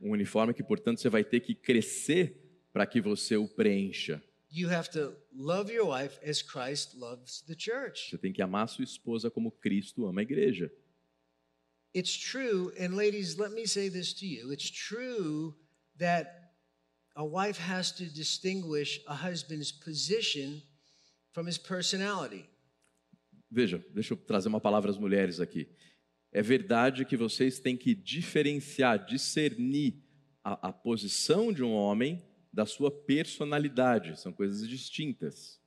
Um uniforme que, portanto, você vai ter que crescer para que você o preencha. You have to love your wife as Christ loves the church. Você tem que amar sua esposa como Cristo ama a igreja. It's true, and ladies, let me say this to you. It's true that a wife has to distinguish a husband's position from his personality. Veja, deixa eu trazer uma palavra às mulheres aqui. É verdade que vocês têm que diferenciar, discernir a, a posição de um homem da sua personalidade. São coisas distintas.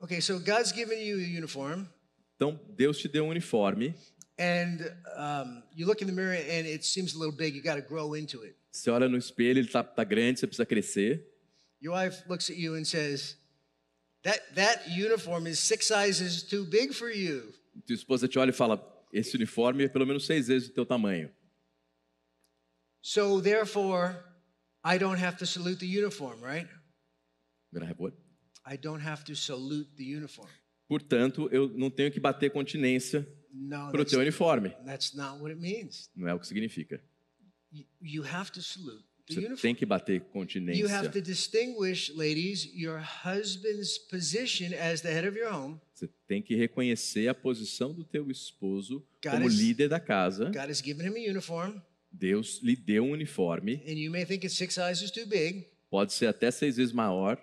Okay, so God's given you a uniform, Então, Deus te deu um uniforme. and um, you look in the mirror and it seems a little big. You got to grow into it. Você olha no espelho, ele está tá grande, você precisa crescer. Your wife looks at you and says, "That that uniform is six sizes too big for you." Tua esposa te olha e fala: Esse uniforme é pelo menos seis vezes o teu tamanho. So therefore, I don't have to salute the uniform, right? Gonna have what? I don't have to salute the uniform. Portanto, eu não tenho que bater continência No, para o teu uniforme. that's not what it means. Não é o que significa. You, have to salute the Você uniform. tem que bater You have continência. to distinguish, ladies, your husband's position as the head of your home. Você tem que reconhecer a posição do teu esposo como is- líder da casa. God has given him a uniform, Deus lhe deu um uniforme. and you may think it's six sizes too big, Pode ser até seis vezes maior,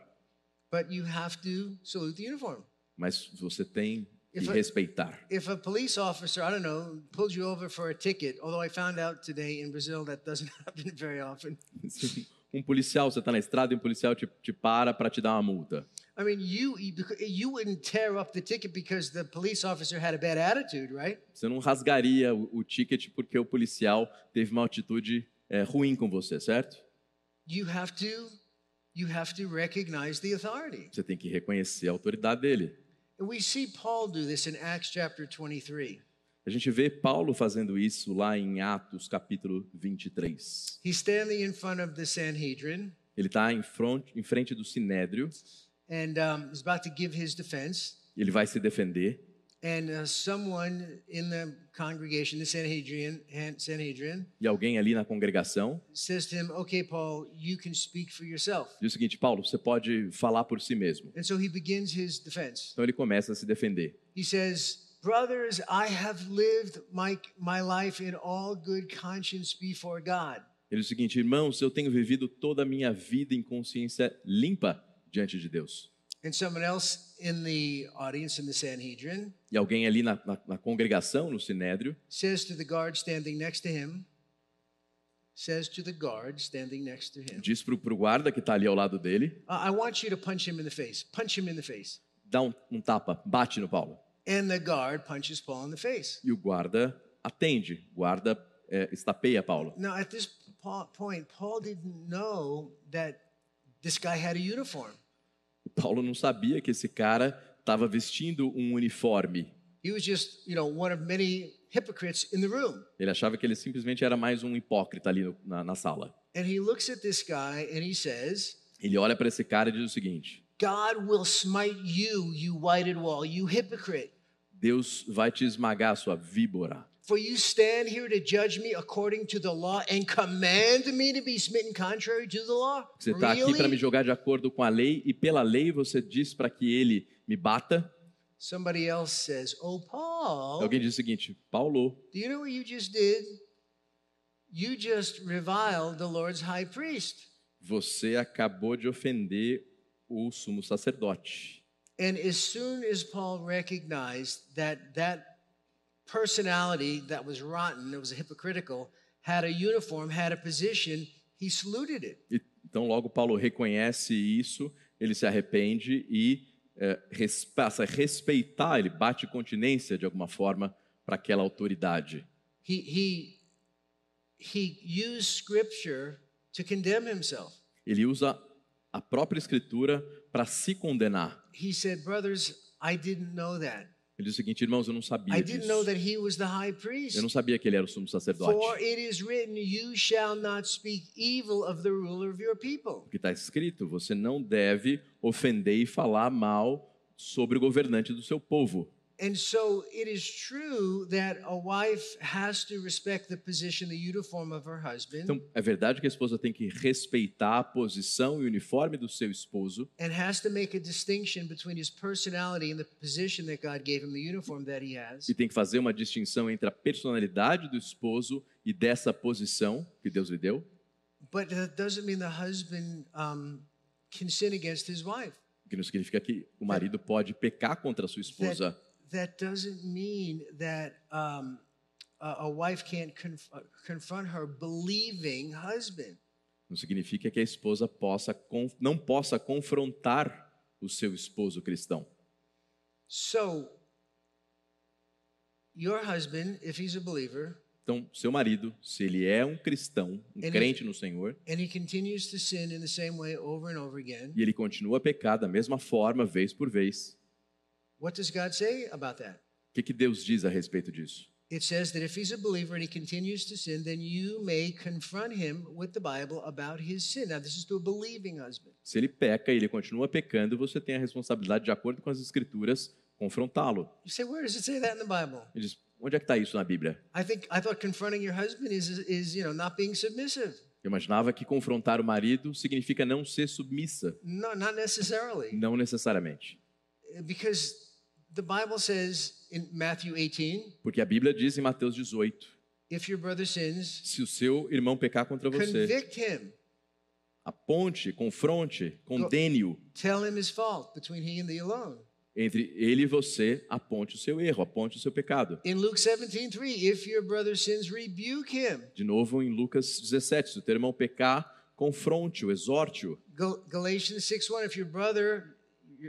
but you have to salute the uniform. mas você tem If I- respeitar. If a police officer, I don't know, pulled you over for a ticket, although I found out today in Brazil that doesn't happen very often. Um policial, você está na estrada e um policial te, te para para te dar uma multa. I mean, you you wouldn't tear up the ticket because the police officer had a bad attitude, right? Você não rasgaria o, o ticket porque o policial teve uma atitude é, ruim com você, certo? You have to you have to recognize the authority. Você tem que reconhecer a autoridade dele. And we see Paul do this in Acts chapter 23. A gente vê Paulo fazendo isso lá em Atos capítulo 23. He's standing in front of the Sanhedrin Ele está em, em frente do Sinédrio, and um, he's about to give his defense. ele vai se defender. And uh, someone in the congregation, the Sanhedrin, Han- Sanhedrin, E alguém ali na congregação says to him, "Okay, Paul, you can speak for yourself." diz o seguinte: Paulo, você pode falar por si mesmo. And so he begins his defense. Então ele começa a se defender. He says, "Brothers, I have lived my my life in all good conscience before God." Ele diz o seguinte: Irmãos, eu tenho vivido toda a minha vida em consciência limpa diante de Deus. And someone else in the audience in the Sanhedrin E alguém ali na, na- na congregação, no Sinédrio, says to the guard standing next to him, says to the guard standing next to him, diz para o guarda que está ali ao lado dele: "I I want you to punch him in the face. Punch him in the face." dá um, um tapa, bate no Paulo. And the guard punches Paul in the face. E o guarda atende, guarda é, estapeia Paulo. Now, at this po- point, Paul didn't know that this guy had a uniform. Paulo não sabia que esse cara estava vestindo um uniforme. He was just, you know, one of many hypocrites in the room. Ele achava que ele simplesmente era mais um hipócrita ali no- na, na sala. And he looks at this guy and he says, Ele olha para esse cara e diz o seguinte: God will smite you, you whited wall, you hypocrite. Deus vai te esmagar, sua víbora. For you stand here to judge me according to the law and command me to be smitten contrary to the law? Você está aqui para me Really? jogar de acordo com a lei e pela lei você diz para que ele me bata. Somebody else says, Oh, Paul, Alguém diz o seguinte: Paulo, do you know what you just did? You just reviled the Lord's high priest. você acabou de ofender o sumo sacerdote. And as soon as Paul recognized that that personality that was rotten, that was hypocritical, had a uniform, had a position, he saluted it. Então, logo Paulo reconhece isso, ele se arrepende e é, passa a respeitar, ele bate continência de alguma forma para aquela autoridade. He, he, he used scripture to condemn himself. Ele usa a própria escritura para se condenar. He said, Brothers, I didn't know that. Ele diz o seguinte, irmãos, eu não sabia I didn't know disso. that he was the high priest. Eu não sabia que ele era o sumo sacerdote. For it is written, You shall not speak evil of the ruler of your people. que está escrito: você não deve ofender e falar mal sobre o governante do seu povo. And so it is true that a wife has to respect the position, the uniform of her husband, Então, é verdade que a esposa tem que respeitar a posição e o uniforme do seu esposo and has to make a distinction between his personality and the position that God gave him, the uniform that he has. e tem que fazer uma distinção entre a personalidade do esposo e dessa posição que Deus lhe deu. But that doesn't mean the husband um, can sin against his wife. Que não significa que o marido pode pecar contra a sua esposa. That doesn't mean that um, a, wife can't conf- uh, confront her believing husband. Não significa que a esposa possa não possa confrontar o seu esposo cristão. So, your husband, if he's a believer, Então, seu marido, se ele é um cristão, um crente no Senhor, and he continues to sin in the same way over and over again, e ele continua a pecar da mesma forma, vez por vez, what does God say about that? o que, que Deus diz a respeito disso? It says that if he's a believer and he continues to sin, then you may confront him with the Bible about his sin. Now, this is to a believing husband. Se ele peca e ele continua pecando, você tem a responsabilidade, de acordo com as Escrituras, confrontá-lo. You say, where does it say that in the Bible? Ele diz: onde é que está isso na Bíblia? I think I thought confronting your husband is is you know not being submissive. Eu imaginava que confrontar o marido significa não ser submissa. No, not necessarily, Não necessariamente. because the Bible says in Matthew 18, Porque a Bíblia diz em Mateus 18: if your brother sins, se o seu irmão pecar contra você, convict him, aponte, confronte, condene-o. tell him his fault between he and thee alone. Entre ele e você, aponte o seu erro, aponte o seu pecado. In Luke 17, 3, if your brother sins, rebuke him. De novo, em Lucas 17, se o teu irmão pecar, confronte-o, exorte-o. Gal- Galatians 6, 1, if your brother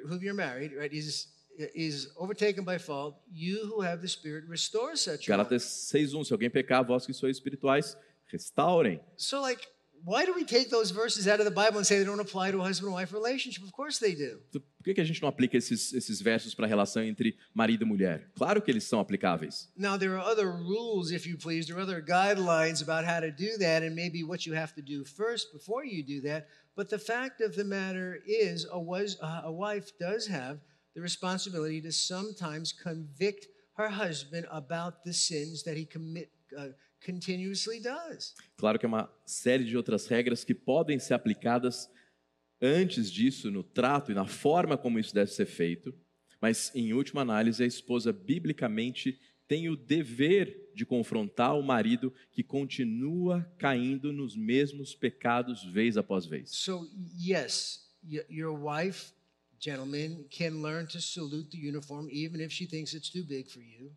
whom you're married, right, is is overtaken by fault, you who have the Spirit restore such. Gálatas 6:1, se alguém pecar, vós que sois espirituais, restaurem. So, like, why do we take those verses out of the Bible and say they don't apply to a husband and wife relationship? Of course they do. Por que que a gente não aplica esses, esses versos para a relação entre marido e mulher? Claro que eles são aplicáveis. Now, there are other rules, if you please, there are other guidelines about how to do that and maybe what you have to do first before you do that. But the fact of the matter is, a, was, uh, a wife does have the responsibility to sometimes convict her husband about the sins that he commit, uh, continuously does. Claro que é uma série de outras regras que podem ser aplicadas antes disso no trato e na forma como isso deve ser feito, mas em última análise a esposa biblicamente tem o dever de confrontar o marido que continua caindo nos mesmos pecados vez após vez. So, yes, your wife, gentlemen, can learn to salute the uniform even if she thinks it's too big for you.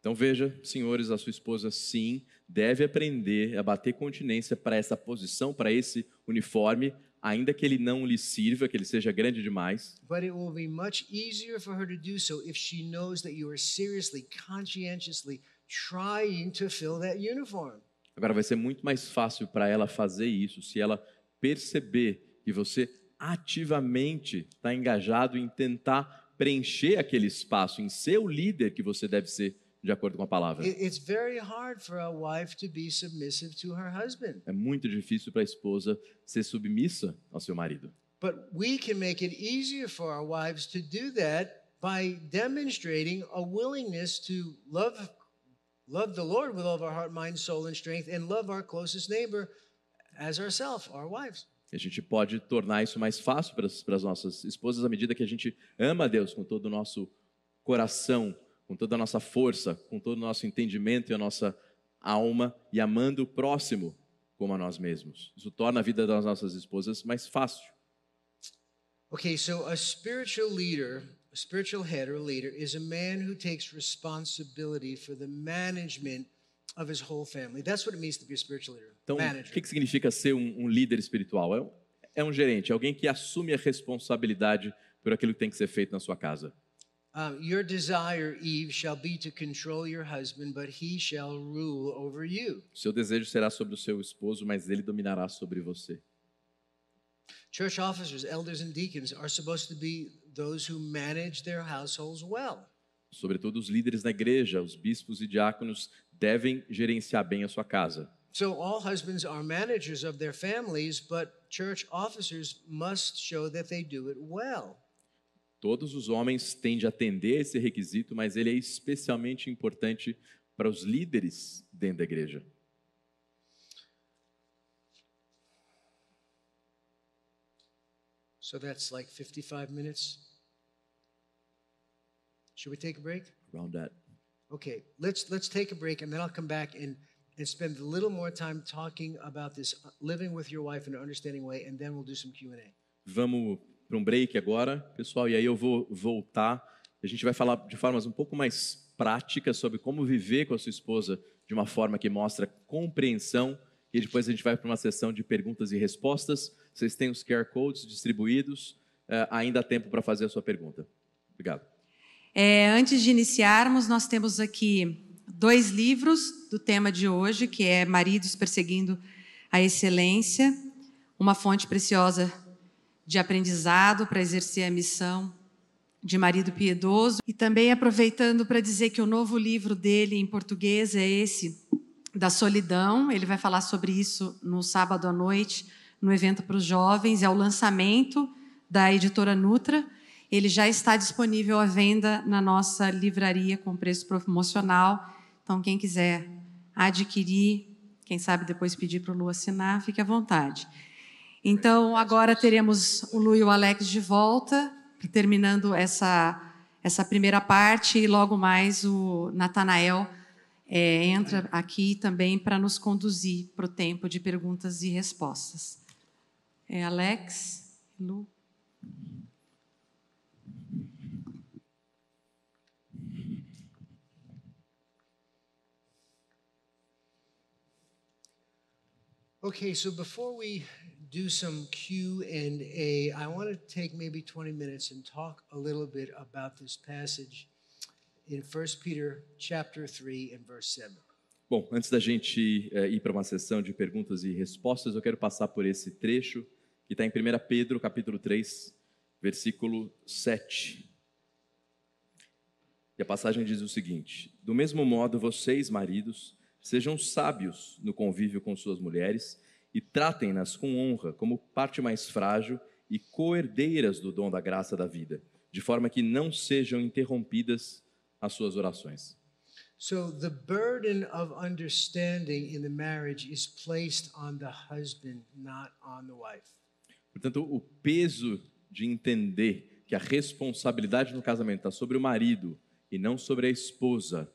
Então veja, senhores, a sua esposa sim deve aprender a bater continência para essa posição, para esse uniforme, ainda que ele não lhe sirva, que ele seja grande demais. But it will be much easier for her to do so if she knows that you are seriously, conscientiously trying to fill that uniform. Agora vai ser muito mais fácil para ela fazer isso se ela perceber que você ativamente está engajado em tentar preencher aquele espaço, em ser o líder que você deve ser de acordo com a palavra. It- It's very hard for a wife to be submissive to her husband. É muito difícil para a esposa ser submissa ao seu marido. But we can make it easier for our wives to do that by demonstrating a willingness to love love the Lord with all of our heart, mind, soul, and strength, and love our closest neighbor as ourselves, our wives. A gente pode tornar isso mais fácil para as, para as nossas esposas à medida que a gente ama a Deus com todo o nosso coração, com toda a nossa força, com todo o nosso entendimento e a nossa alma e amando o próximo como a nós mesmos. Isso torna a vida das nossas esposas mais fácil. Okay, so a spiritual leader, a spiritual head or leader, is a man who takes responsibility for the management of his whole family. That's what it means to be a spiritual leader. Então, o que, que significa ser um, um líder espiritual? É um, é um gerente, é alguém que assume a responsabilidade por aquilo que tem que ser feito na sua casa. Um, your desire, Eve, shall be to control your husband, but he shall rule over you. Seu desejo será sobre o seu esposo, mas ele dominará sobre você. Church officers, elders, and deacons are supposed to be those who manage their households well. Sobretudo os líderes da igreja, os bispos e diáconos devem gerenciar bem a sua casa. So all husbands are managers of their families, but church officers must show that they do it well. Todos os homens têm de atender esse requisito, mas ele é especialmente importante para os líderes dentro da igreja. So that's like 55 minutes. Should we take a break? Around that. Okay, let's let's take a break and then I'll come back and and spend a little more time talking about this uh, living with your wife in an understanding way and then we'll do some Q&A. Vamos para um break agora, pessoal, e aí eu vou voltar. A gente vai falar de formas um pouco mais práticas sobre como viver com a sua esposa de uma forma que mostra compreensão. E depois a gente vai para uma sessão de perguntas e respostas. Vocês têm os QR codes distribuídos. Eh, ainda há tempo para fazer a sua pergunta. Obrigado. É, antes de iniciarmos, nós temos aqui dois livros do tema de hoje, que é Maridos Perseguindo a Excelência, uma fonte preciosa de aprendizado para exercer a missão de marido piedoso. E também aproveitando para dizer que o novo livro dele em português é esse, da solidão. Ele vai falar sobre isso no sábado à noite, no evento para os jovens. É o lançamento da editora Nutra. Ele já está disponível à venda na nossa livraria com preço promocional. Então, quem quiser adquirir, quem sabe depois pedir para o Lu assinar, fique à vontade. Então, agora teremos o Lu e o Alex de volta, terminando essa, essa primeira parte, e logo mais o Natanael é, entra aqui também para nos conduzir para o tempo de perguntas e respostas. É Alex, Lu. Okay, so before we do some Q and A, I want to take maybe 20 minutes and talk a little bit about this passage in 1 Peter chapter 3 and verse 7. Bom, antes da gente eh, ir para uma sessão de perguntas e respostas, eu quero passar por esse trecho que está em 1 Pedro, capítulo 3, versículo 7. E a passagem diz o seguinte: Do mesmo modo, vocês, maridos, sejam sábios no convívio com suas mulheres e tratem-nas com honra, como parte mais frágil e coerdeiras do dom da graça da vida, de forma que não sejam interrompidas as suas orações. So the burden of understanding in the marriage is placed on the husband, not on the wife. Portanto, o peso de entender que a responsabilidade no casamento está sobre o marido e não sobre a esposa.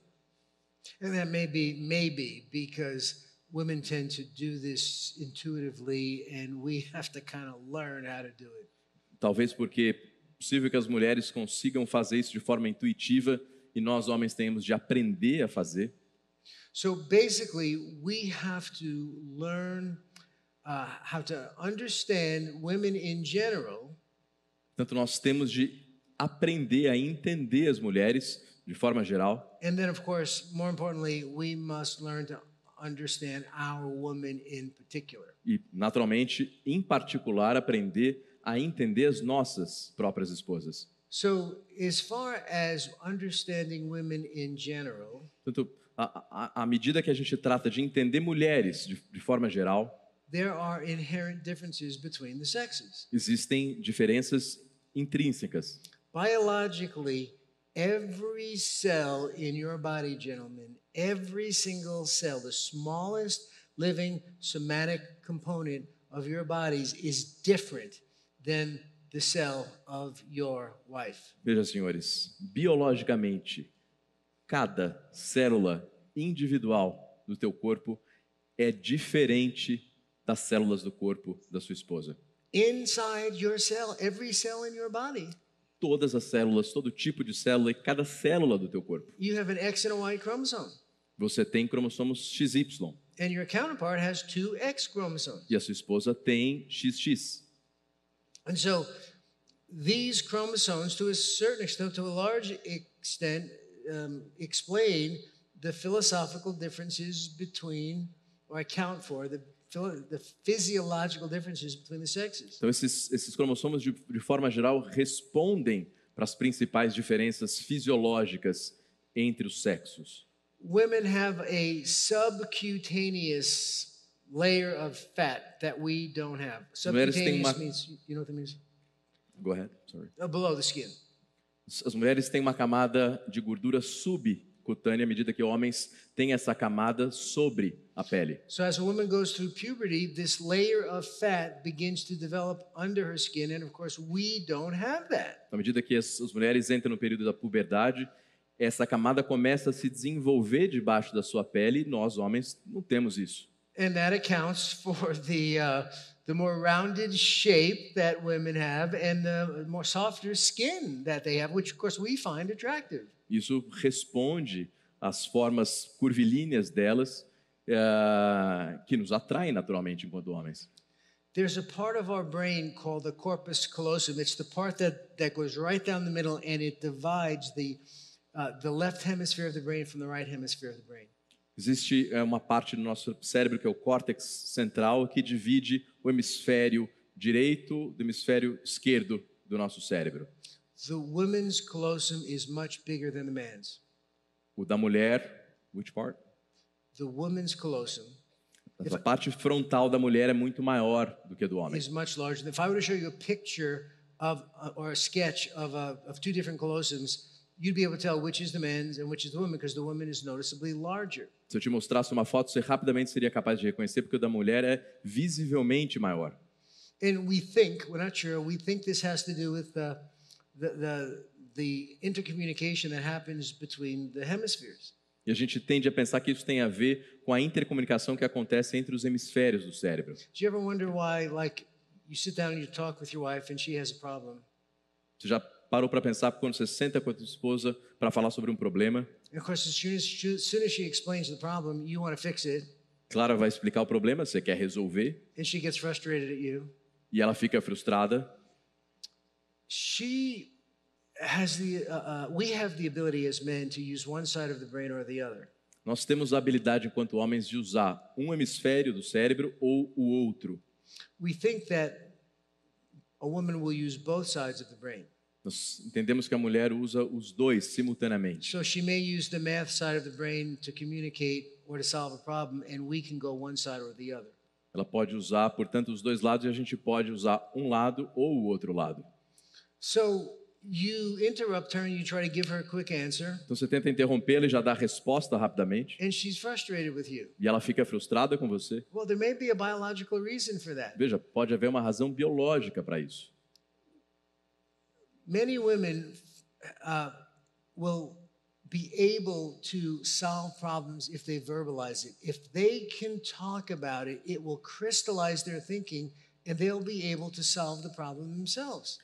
And that may be maybe because women tend to do this intuitively and we have to kind of learn how to do it. Talvez porque é possível que as mulheres consigam fazer isso de forma intuitiva e nós homens tenhamos de aprender a fazer. So basically, we have to learn uh, how to understand women in general Portanto, nós temos de aprender a entender as mulheres de forma geral And then, of course, more importantly, we must learn to understand our woman in particular. e, naturalmente, em particular, aprender a entender as nossas próprias esposas. So, as far as understanding women in general, Portanto, à- medida que a gente trata de entender mulheres de, de forma geral, there are inherent differences between the sexes. existem diferenças intrínsecas. Biologically, every cell in your body, gentlemen, every single cell, the smallest living somatic component of your bodies is different than the cell of your wife. Veja, senhores, biologicamente, cada célula individual do teu corpo é diferente das células do corpo da sua esposa. Inside your cell, every cell in your body, Todas as células, todo tipo de célula e cada célula do teu corpo. you have an X and a Y chromosome. Você tem cromossomos XY And your counterpart has two X chromosomes. e a sua esposa tem XX. And so these chromosomes, to a certain extent, to a large extent, um, explain the philosophical differences between, or account for the, the physiological differences between the sexes. Então, esses, esses cromossomos, de, de forma geral, respondem para as principais diferenças fisiológicas entre os sexos. Women have a subcutaneous layer of fat that we don't have. Subcutaneous uma- means, you know what that means? Go ahead, sorry. Uh, below the skin. As mulheres têm uma camada de gordura subcutânea à medida que homens têm essa camada sobre a pele. So as a woman goes through puberty, this layer of fat begins to develop under her skin, and of course, we don't have that. À medida que as, as mulheres entram no período da puberdade, essa camada começa a se desenvolver debaixo da sua pele e nós, homens, não temos isso. And that accounts for the uh, the more rounded shape that women have and the more softer skin that they have, which of course we find attractive. Isso responde às formas curvilíneas delas, eh, que nos atraem naturalmente enquanto homens. There's a part of our brain called the corpus callosum. It's the part that, that goes right down the middle and it divides the, uh, the left hemisphere of the brain from the right hemisphere of the brain. Existe eh, uma parte do nosso cérebro que é o córtex central que divide o hemisfério direito do hemisfério esquerdo do nosso cérebro. The woman's callosum is much bigger than the man's. O da mulher, which part? The woman's callosum A parte frontal da mulher é muito maior do que a do homem. is much larger. If I were to show you a picture of uh, or a sketch of, uh, of two different callosums, you'd be able to tell which is the man's and which is the woman because the woman is noticeably larger. Se eu te mostrasse uma foto, você rapidamente seria capaz de reconhecer, porque o da mulher é visivelmente maior. And we think, we're not sure, we think this has to do with the, the, the, the intercommunication that happens between the hemispheres. E a gente tende a pensar que isso tem a ver com a intercomunicação que acontece entre os hemisférios do cérebro. Do you ever wonder why, like, you sit down and you talk with your wife and she has a problem? Você já parou para pensar quando você senta com a sua esposa para falar sobre um problema? And of course, as soon as, as soon as she explains the problem, you want to fix it, Clara vai explicar o problema, você quer resolver, and she gets frustrated at you. e ela fica frustrada. She has the, uh, uh, we have the ability as men to use one side of the brain or the other. Nós temos a habilidade, enquanto homens, de usar um hemisfério do cérebro ou o outro. We think that a woman will use both sides of the brain. Nós entendemos que a mulher usa os dois simultaneamente. So she may use the math side of the brain to communicate or to solve a problem, and we can go one side or the other. Ela pode usar, portanto, os dois lados e a gente pode usar um lado ou o outro lado. So you interrupt her and you try to give her a quick answer, Então você tenta interrompê-la e já a resposta rapidamente, and she's frustrated with you. e ela fica frustrada com você. Well, there may be a biological reason for that. Veja, pode haver uma razão biológica para isso. Many women uh, will be able to solve problems if they verbalize it. If they can talk about it, it will crystallize their thinking and they'll be able to solve the problem themselves.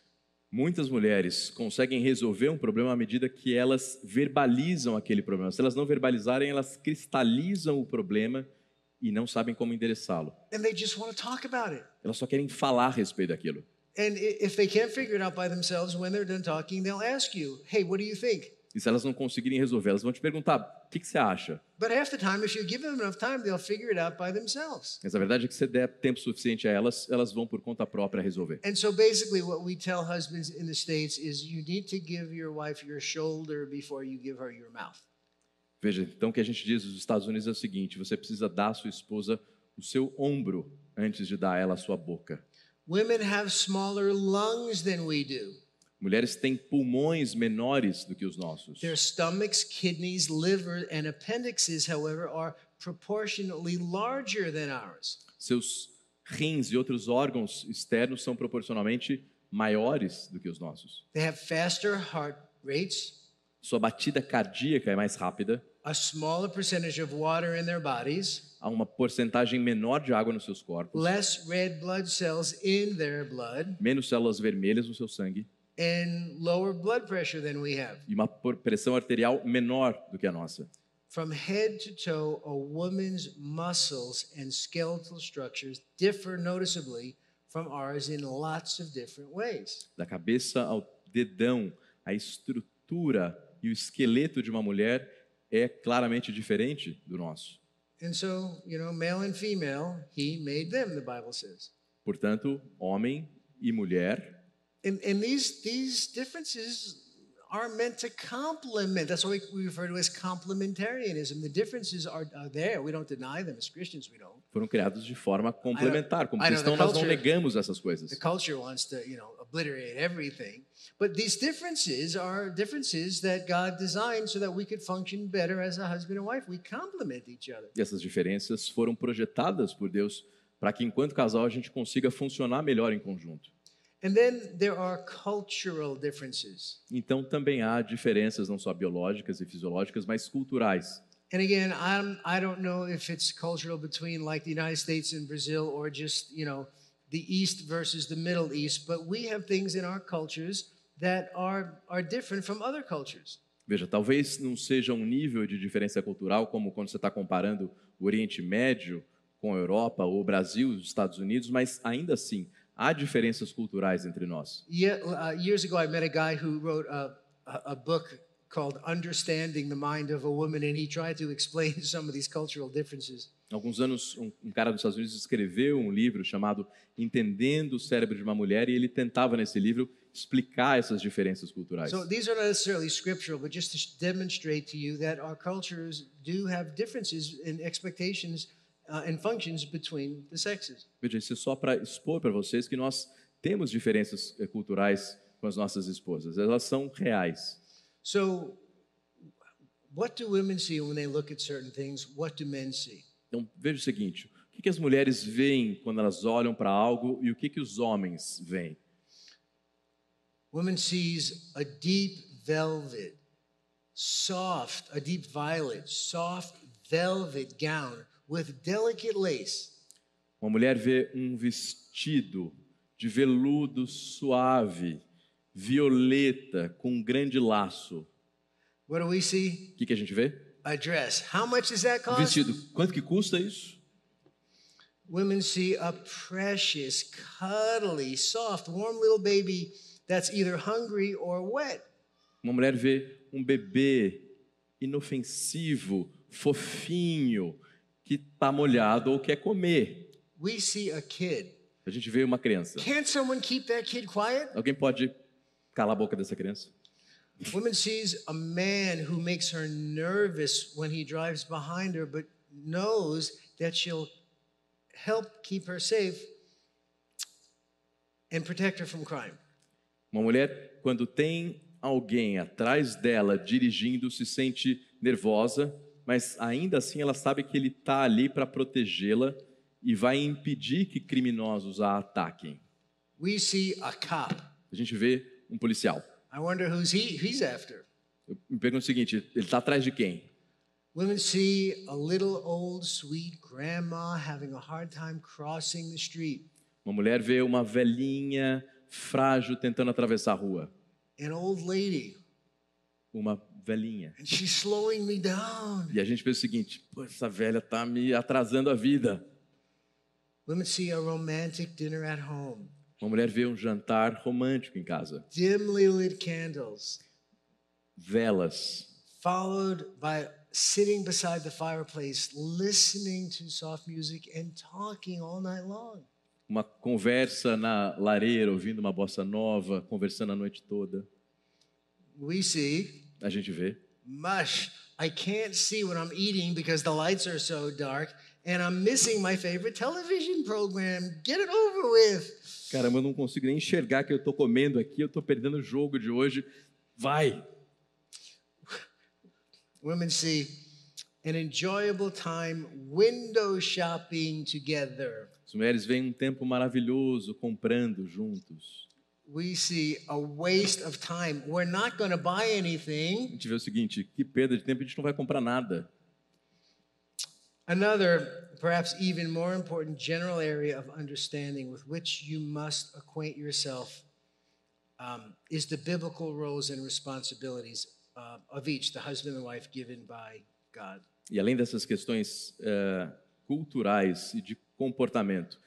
Muitas mulheres conseguem resolver um problema à medida que elas verbalizam aquele problema. Se elas não verbalizarem, elas cristalizam o problema e não sabem como endereçá-lo. And they just want to talk about it. Elas só querem falar a respeito daquilo. And if they can't figure it out by themselves, when they're done talking, they'll ask you, hey, what do you think? E se elas não conseguirem resolver, elas vão te perguntar: o que, que você acha? But half the time, if you give them enough time, they'll figure it out by themselves. Mas a verdade é que se der tempo suficiente a elas, elas vão por conta própria resolver. And so basically, what we tell husbands in the States is you need to give your wife your shoulder before you give her your mouth. Veja, então o que a gente diz nos Estados Unidos é o seguinte: você precisa dar à sua esposa o seu ombro antes de dar a ela a sua boca. Women have smaller lungs than we do. Mulheres têm pulmões menores do que os nossos. Their stomachs, kidneys, liver, and appendixes, however, are proportionately larger than ours. Seus rins e outros órgãos externos são proporcionalmente maiores do que os nossos. They have faster heart rates, Sua batida cardíaca é mais rápida, a smaller percentage of water in their bodies, há uma porcentagem menor de água nos seus corpos, less red blood cells in their blood, menos células vermelhas no seu sangue and lower blood pressure than we have. e uma pressão arterial menor do que a nossa. From head to toe, a woman's muscles and skeletal structures differ noticeably from ours in lots of different ways. Da cabeça ao dedão, a estrutura e o esqueleto de uma mulher é claramente diferente do nosso. And so, you know, male and female, he made them, the Bible says. Portanto, homem e mulher And, and these, these differences are meant to complement. That's what we, refer to as complementarianism. The differences are, are there. We don't deny them. As Christians, we don't. foram criados de forma complementar. Como cristãos, nós não culture- negamos essas coisas. The culture wants to, you know, obliterate everything. But these differences are differences that God designed so that we could function better as a husband and wife. We complement each other. E essas diferenças foram projetadas por Deus para que, enquanto casal, a gente consiga funcionar melhor em conjunto. And then there are cultural differences. Então, também há diferenças não só biológicas e fisiológicas, mas culturais. And again, I'm, I don't know if it's cultural between like the United States and Brazil or just, you know, the East versus the Middle East, but we have things in our cultures that are, are different from other cultures. Veja, talvez não seja um nível de diferença cultural como quando você está comparando o Oriente Médio com a Europa ou o Brasil, os Estados Unidos, mas ainda assim há diferenças culturais entre nós. Yeah, uh, years ago, I met a guy who wrote a, a, book called Understanding the Mind of a Woman, and he tried to explain some of these cultural differences. Alguns anos, um, um cara dos Estados Unidos escreveu um livro chamado Entendendo o Cérebro de uma Mulher, e ele tentava nesse livro explicar essas diferenças culturais. So these are not necessarily scriptural, but just to demonstrate to you that our cultures do have differences in expectations and functions between the sexes. Veja, isso é só para expor para vocês que nós temos diferenças eh, culturais com as nossas esposas. Elas são reais. So, what do women see when they look at certain things? What do men see? Então, veja o seguinte: o que, as mulheres veem quando elas olham para algo e o que, que os homens veem? Woman sees a deep velvet, soft, a deep violet, soft velvet gown with delicate lace. Uma mulher vê um vestido de veludo suave, violeta, com um grande laço. What do we see? O que, que a gente vê? A dress. How much does that Um cost? vestido. Quanto que custa isso? Women see a precious, cuddly, soft, warm little baby that's either hungry or wet. Uma mulher vê um bebê inofensivo, fofinho, que está molhado ou quer comer. We see a kid. A gente vê uma criança. Can't someone keep that kid quiet? Alguém pode calar a boca dessa criança? Woman sees a man who makes her nervous when he drives behind her, but knows that she'll help keep her safe and protect her from crime. Uma mulher, quando tem alguém atrás dela dirigindo, se sente nervosa, mas ainda assim ela sabe que ele está ali para protegê-la e vai impedir que criminosos a ataquem. We see a cop. A gente vê um policial. I wonder who's he he's after. Eu me pergunto o seguinte: ele está atrás de quem? Women see a little old sweet grandma having a hard time crossing the street. Uma mulher vê uma velhinha frágil tentando atravessar a rua. An old lady, Uma velhinha. and she's slowing me down. E a gente pensa o seguinte: essa velha está me atrasando a vida. Women see a romantic dinner at home. Uma mulher vê um jantar romântico em casa, Dimly lit candles, velas, followed by sitting beside the fireplace, listening to soft music and talking all night long. uma conversa na lareira, ouvindo uma bossa nova, conversando a noite toda. We see, A gente vê. mush, I can't see what I'm eating because the lights are so dark, and I'm missing my favorite television program. Get it over with. Caramba, eu não consigo nem enxergar que eu estou comendo aqui, eu estou perdendo o jogo de hoje. Vai! Women see an enjoyable time window shopping together. As mulheres veem um tempo maravilhoso comprando juntos. We see a waste of time. We're not going to buy A anything. gente vê o seguinte: que perda de tempo, a gente não vai comprar nada. Another, perhaps even more important general area of understanding with which you must acquaint yourself um, is the biblical roles and responsibilities uh, of each, the husband and wife given by God. E além dessas questões eh, culturais e de comportamento,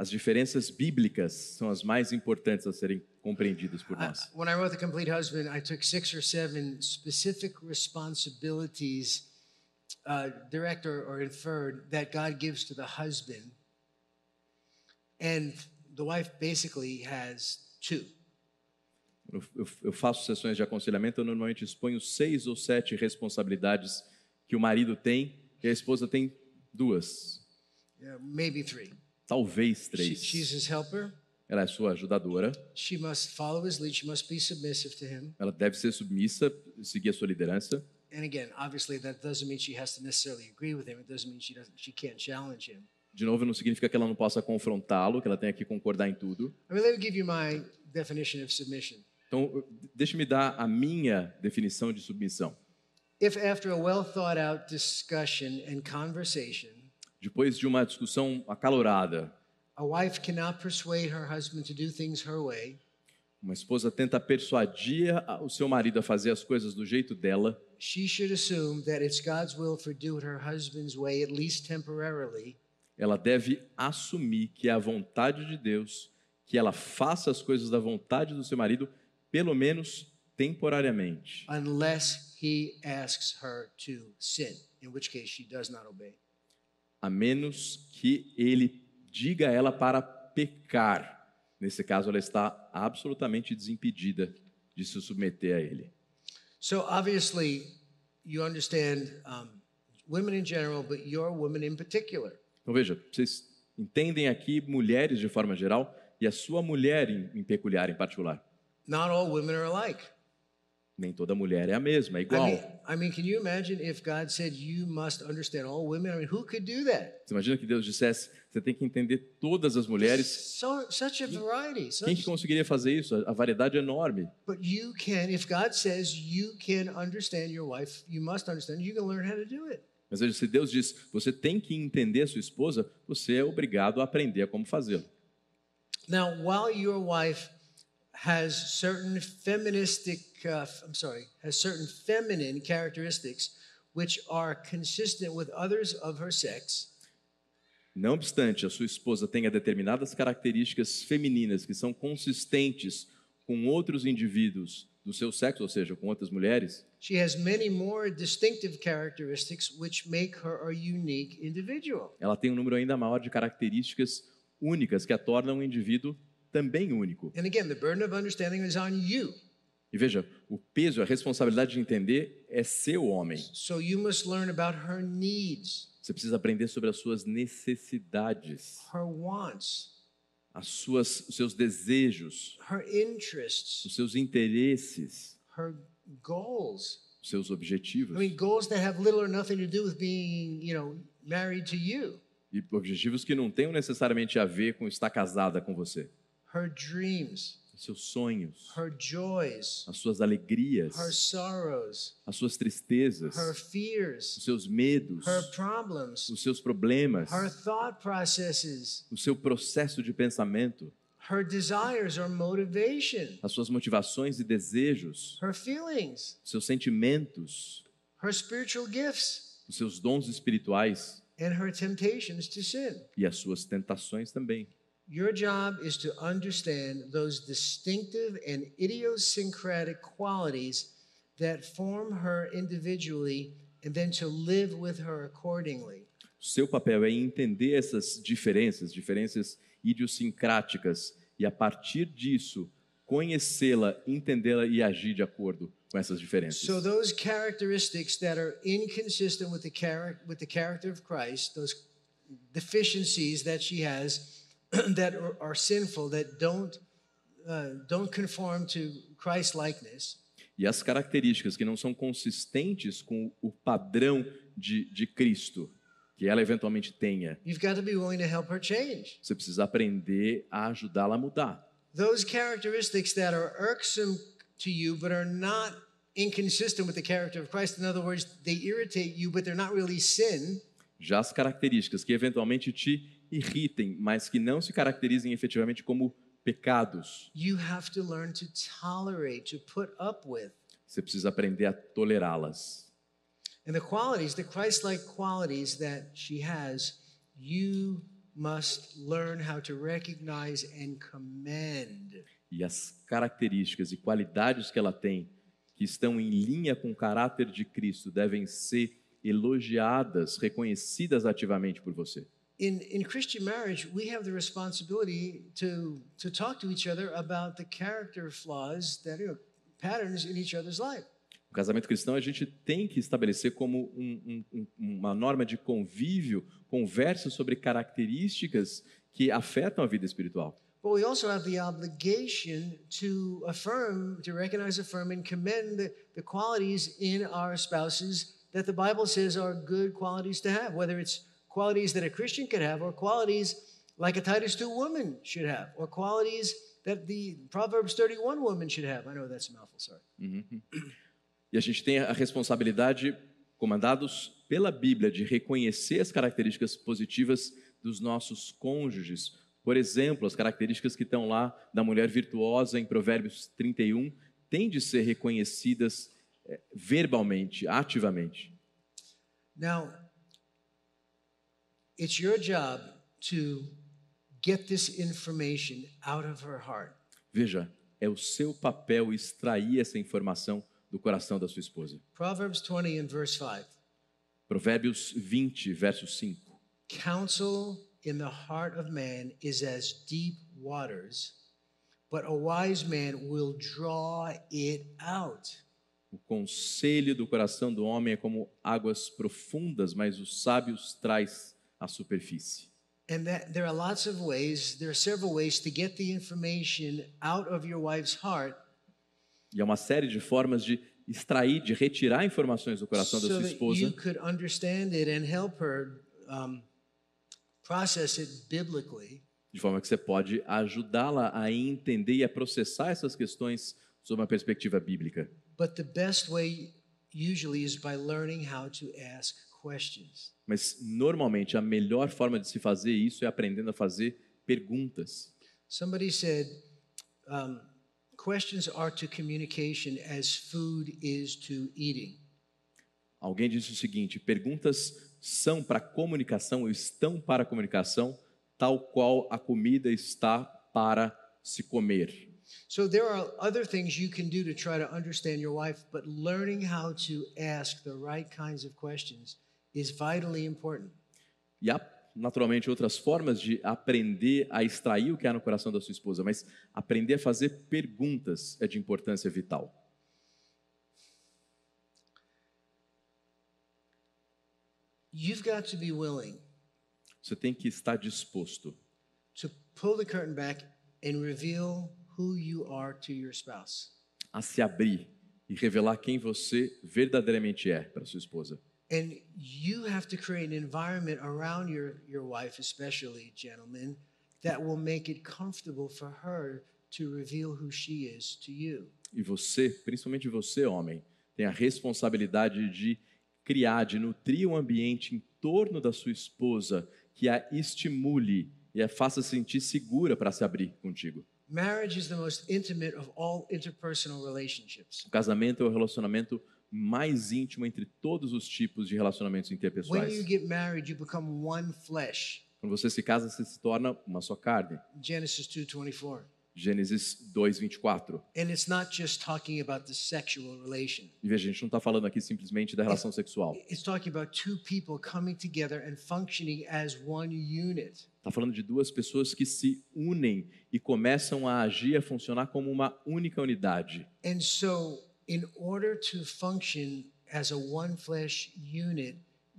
as diferenças bíblicas são as mais importantes a serem compreendidas por nós. when I wrote The Complete Husband, I took six or seven specific responsibilities, uh, direct or, or inferred, that God gives to the husband. And the wife basically has two. Eu, eu- eu faço sessões de aconselhamento, eu normalmente exponho seis ou sete responsabilidades que o marido tem e a esposa tem duas, Yeah, maybe three. Talvez She, três. she's his helper, ela é sua ajudadora, She must follow his lead. She must be submissive to him. ela deve ser submissa, seguir a sua liderança. And again, obviously, that doesn't mean she has to necessarily agree with him. It doesn't mean she doesn't. She can't challenge him. De novo, não significa que ela não possa confrontá-lo, que ela tenha que concordar em tudo. I mean, let me give you my definition of submission. Então, deixe-me dar a minha definição de submissão. If after a well thought out discussion and conversation, Depois de uma discussão acalorada, a wife cannot persuade her husband to do things her way, uma esposa tenta persuadir o seu marido a fazer as coisas do jeito dela, she should assume that it's God's will for do it her husband's way, at least temporarily, ela deve assumir que é a vontade de Deus, que ela faça as coisas da vontade do seu marido, pelo menos temporariamente, unless he asks her to sin, in which case she does not obey. A menos que ele diga a ela para pecar. Nesse caso, ela está absolutamente desimpedida de se submeter a ele. So obviously, you understand um, women in general, but your woman in particular. Então veja, vocês entendem aqui mulheres de forma geral e a sua mulher em, em peculiar, em particular. Not all women are alike. Nem toda mulher é a mesma, é I igual. mean, I mean, can you imagine if God said you must understand all women? I mean, who could do that? Você imagina que Deus dissesse, você tem que entender todas as mulheres. So such a variety. Quem que Such, conseguiria fazer isso? A variedade é enorme. but you can, if God says you can understand your wife, you must understand. You can learn how to do it. Mas veja, se Deus diz, você tem que entender a sua esposa, você é obrigado a aprender como fazê-lo. Now, while your wife has certain feministic, uh, I'm sorry, has certain feminine characteristics which are consistent with others of her sex, Não obstante, a sua esposa tenha determinadas características femininas que são consistentes com outros indivíduos do seu sexo, ou seja, com outras mulheres, she has many more distinctive characteristics which make her a unique individual. ela tem um número ainda maior de características únicas que a tornam um indivíduo também único. And again, the burden of understanding is on you. E veja, o peso, a responsabilidade de entender é seu homem. So you must learn about her needs, Você precisa aprender sobre as suas necessidades, her wants, as suas, os seus desejos, her interests, os seus interesses, her goals. os seus objetivos. I mean, goals that have little or nothing to do with being, you know, married to you. E objetivos que não tenham necessariamente a ver com estar casada com você. Her dreams, Os seus sonhos, her joys, as suas alegrias, her sorrows, as suas tristezas, her os fears, seus medos, her problems, os seus problemas, her thought processes, o seu processo de pensamento, her desires or motivation, as suas motivações e desejos, her feelings, os seus sentimentos, her spiritual gifts, os seus dons espirituais and her temptations to sin. e as suas tentações também. Your job is to understand those distinctive and idiosyncratic qualities that form her individually and then to live with her accordingly. Seu papel é entender essas diferenças, diferenças idiosincráticas, e a partir disso, conhecê-la, entendê-la e agir de acordo com essas diferenças. So those characteristics that are inconsistent with the char- with the character of Christ, those deficiencies that she has that are, sinful, that don't uh, don't conform to Christ likeness, E as características que não são consistentes com o padrão de, de Cristo, que ela eventualmente tenha, you've got to be willing to help her change. você precisa aprender a ajudá-la a mudar. Those characteristics that are irksome to you but are not inconsistent with the character of Christ, in other words, they irritate you but they're not really sin, Já as características que eventualmente te irritem, mas que não se caracterizem efetivamente como pecados, you have to learn to tolerate, to put up with. você precisa aprender a tolerá-las. And the qualities, the Christ like qualities that she has, you must learn how to recognize and commend. E as características e qualidades que ela tem, que estão em linha com o caráter de Cristo, devem ser elogiadas, reconhecidas ativamente por você. In, in Christian marriage, we have the responsibility to, to talk to each other about the character flaws that are patterns in each other's life. No casamento cristão, a gente tem que estabelecer como um- um- um- uma norma de convívio, conversa sobre características que afetam a vida espiritual. but we also have the obligation to affirm, to recognize, affirm, and commend the, the qualities in our spouses that the Bible says are good qualities to have, whether it's qualities that a Christian could have or qualities like a Titus 2 woman should have, or qualities that the Proverbs 31 woman should have. I know that's a mouthful, sorry. E a gente tem a responsabilidade, comandados pela Bíblia, de reconhecer as características positivas dos nossos cônjuges. Por exemplo, as características que estão lá da mulher virtuosa em Provérbios 31 têm de ser reconhecidas eh, verbalmente, ativamente. Now, it's your job to get this information out of her heart. Veja, é o seu papel extrair essa informação do coração da sua esposa. Proverbs 20 and verse 5. Provérbios 20, verso 5. Counsel in the heart of man is as deep waters, but a wise man will draw it out. O conselho do coração do homem é como águas profundas, mas os sábios traz à superfície. And that there are lots of ways, there are several ways to get the information out of your wife's heart E há uma série de formas de extrair, de retirar informações do coração da so sua that you esposa, could understand it and help her um, process it biblically. de forma que você pode ajudá-la a entender e a processar essas questões sob uma perspectiva bíblica. But the best way usually is by learning how to ask questions. Mas normalmente a melhor forma de se fazer isso é aprendendo a fazer perguntas. Somebody said, um, questions are to communication as food is to eating. Alguém disse o seguinte: perguntas são para comunicação, ou estão para comunicação, tal qual a comida está para se comer. So there are other things you can do to try to understand your wife, but learning how to ask the right kinds of questions is vitally important. E há, naturalmente, outras formas de aprender a extrair o que há no coração da sua esposa, mas aprender a fazer perguntas é de importância vital. You've got to be willing Você tem que estar disposto to pull the curtain back and reveal who you are to your spouse. a se abrir e revelar quem você verdadeiramente é para sua esposa. And you have to create an environment around your, your wife, especially, gentlemen, that will make it comfortable for her to reveal who she is to you. E você, principalmente você, homem, tem a responsabilidade de criar, de nutrir um ambiente em torno da sua esposa que a estimule e a faça sentir segura para se abrir contigo. Marriage is the most intimate of all interpersonal relationships. O casamento é o relacionamento mais íntimo entre todos os tipos de relacionamentos When you interpessoais. get married, you become one flesh. Quando você se casa, você se torna uma só carne. Genesis 2:24. Gênesis 2, 24. And it's not just talking about the sexual relation. E veja, a gente não está falando aqui simplesmente da relação sexual. It's talking about two people coming together and functioning as one unit. Está falando de duas pessoas que se unem e começam a agir, a funcionar como uma única unidade. And so, in order to function as a one flesh unit,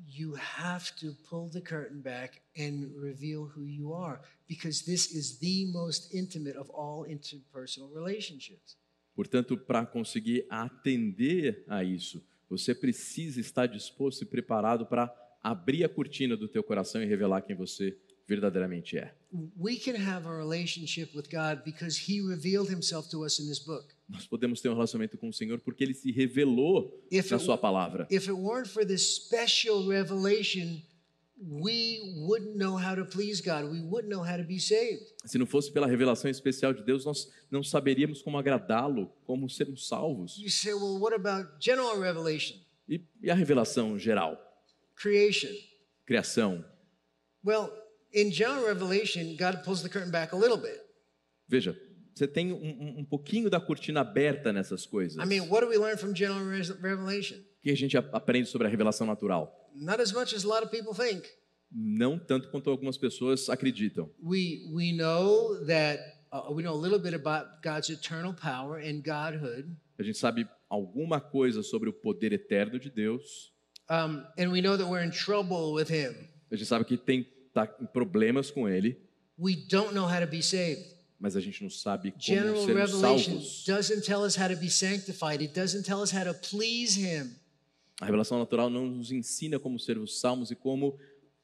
you have to pull the curtain back and reveal who you are because this is the most intimate of all interpersonal relationships. Portanto, para conseguir atender a isso, você precisa estar disposto e preparado para abrir a cortina do teu coração e revelar quem você verdadeiramente é. We can have a relationship with God because He revealed Himself to us in this book. Nós podemos ter um relacionamento com o Senhor porque Ele se revelou If na it- Sua palavra. If it weren't for this special revelation, we wouldn't know how to please God. We wouldn't know how to be saved. Se não fosse pela revelação especial de Deus, nós não saberíamos como agradá-lo, como sermos salvos. You say, well, what about general revelation, E, e a revelação geral? creation? Criação. Well, in general revelation, God pulls the curtain back a little bit. Veja, você tem um, um- pouquinho da cortina aberta nessas coisas. I mean, what do we learn from general revelation? O que a gente aprende sobre a revelação natural? Not as much as a lot of people think. Não tanto quanto algumas pessoas acreditam. We we know that uh, we know a little bit about God's eternal power and Godhood, A gente sabe alguma coisa sobre o poder eterno de Deus. um, and we know that we're in trouble with Him. A gente sabe que tem tá em problemas com ele, We don't know how to be saved. mas a gente não sabe como General sermos revelation salvos. doesn't tell us how to be sanctified. It doesn't tell us how to please Him. A revelação natural não nos ensina como sermos salvos e como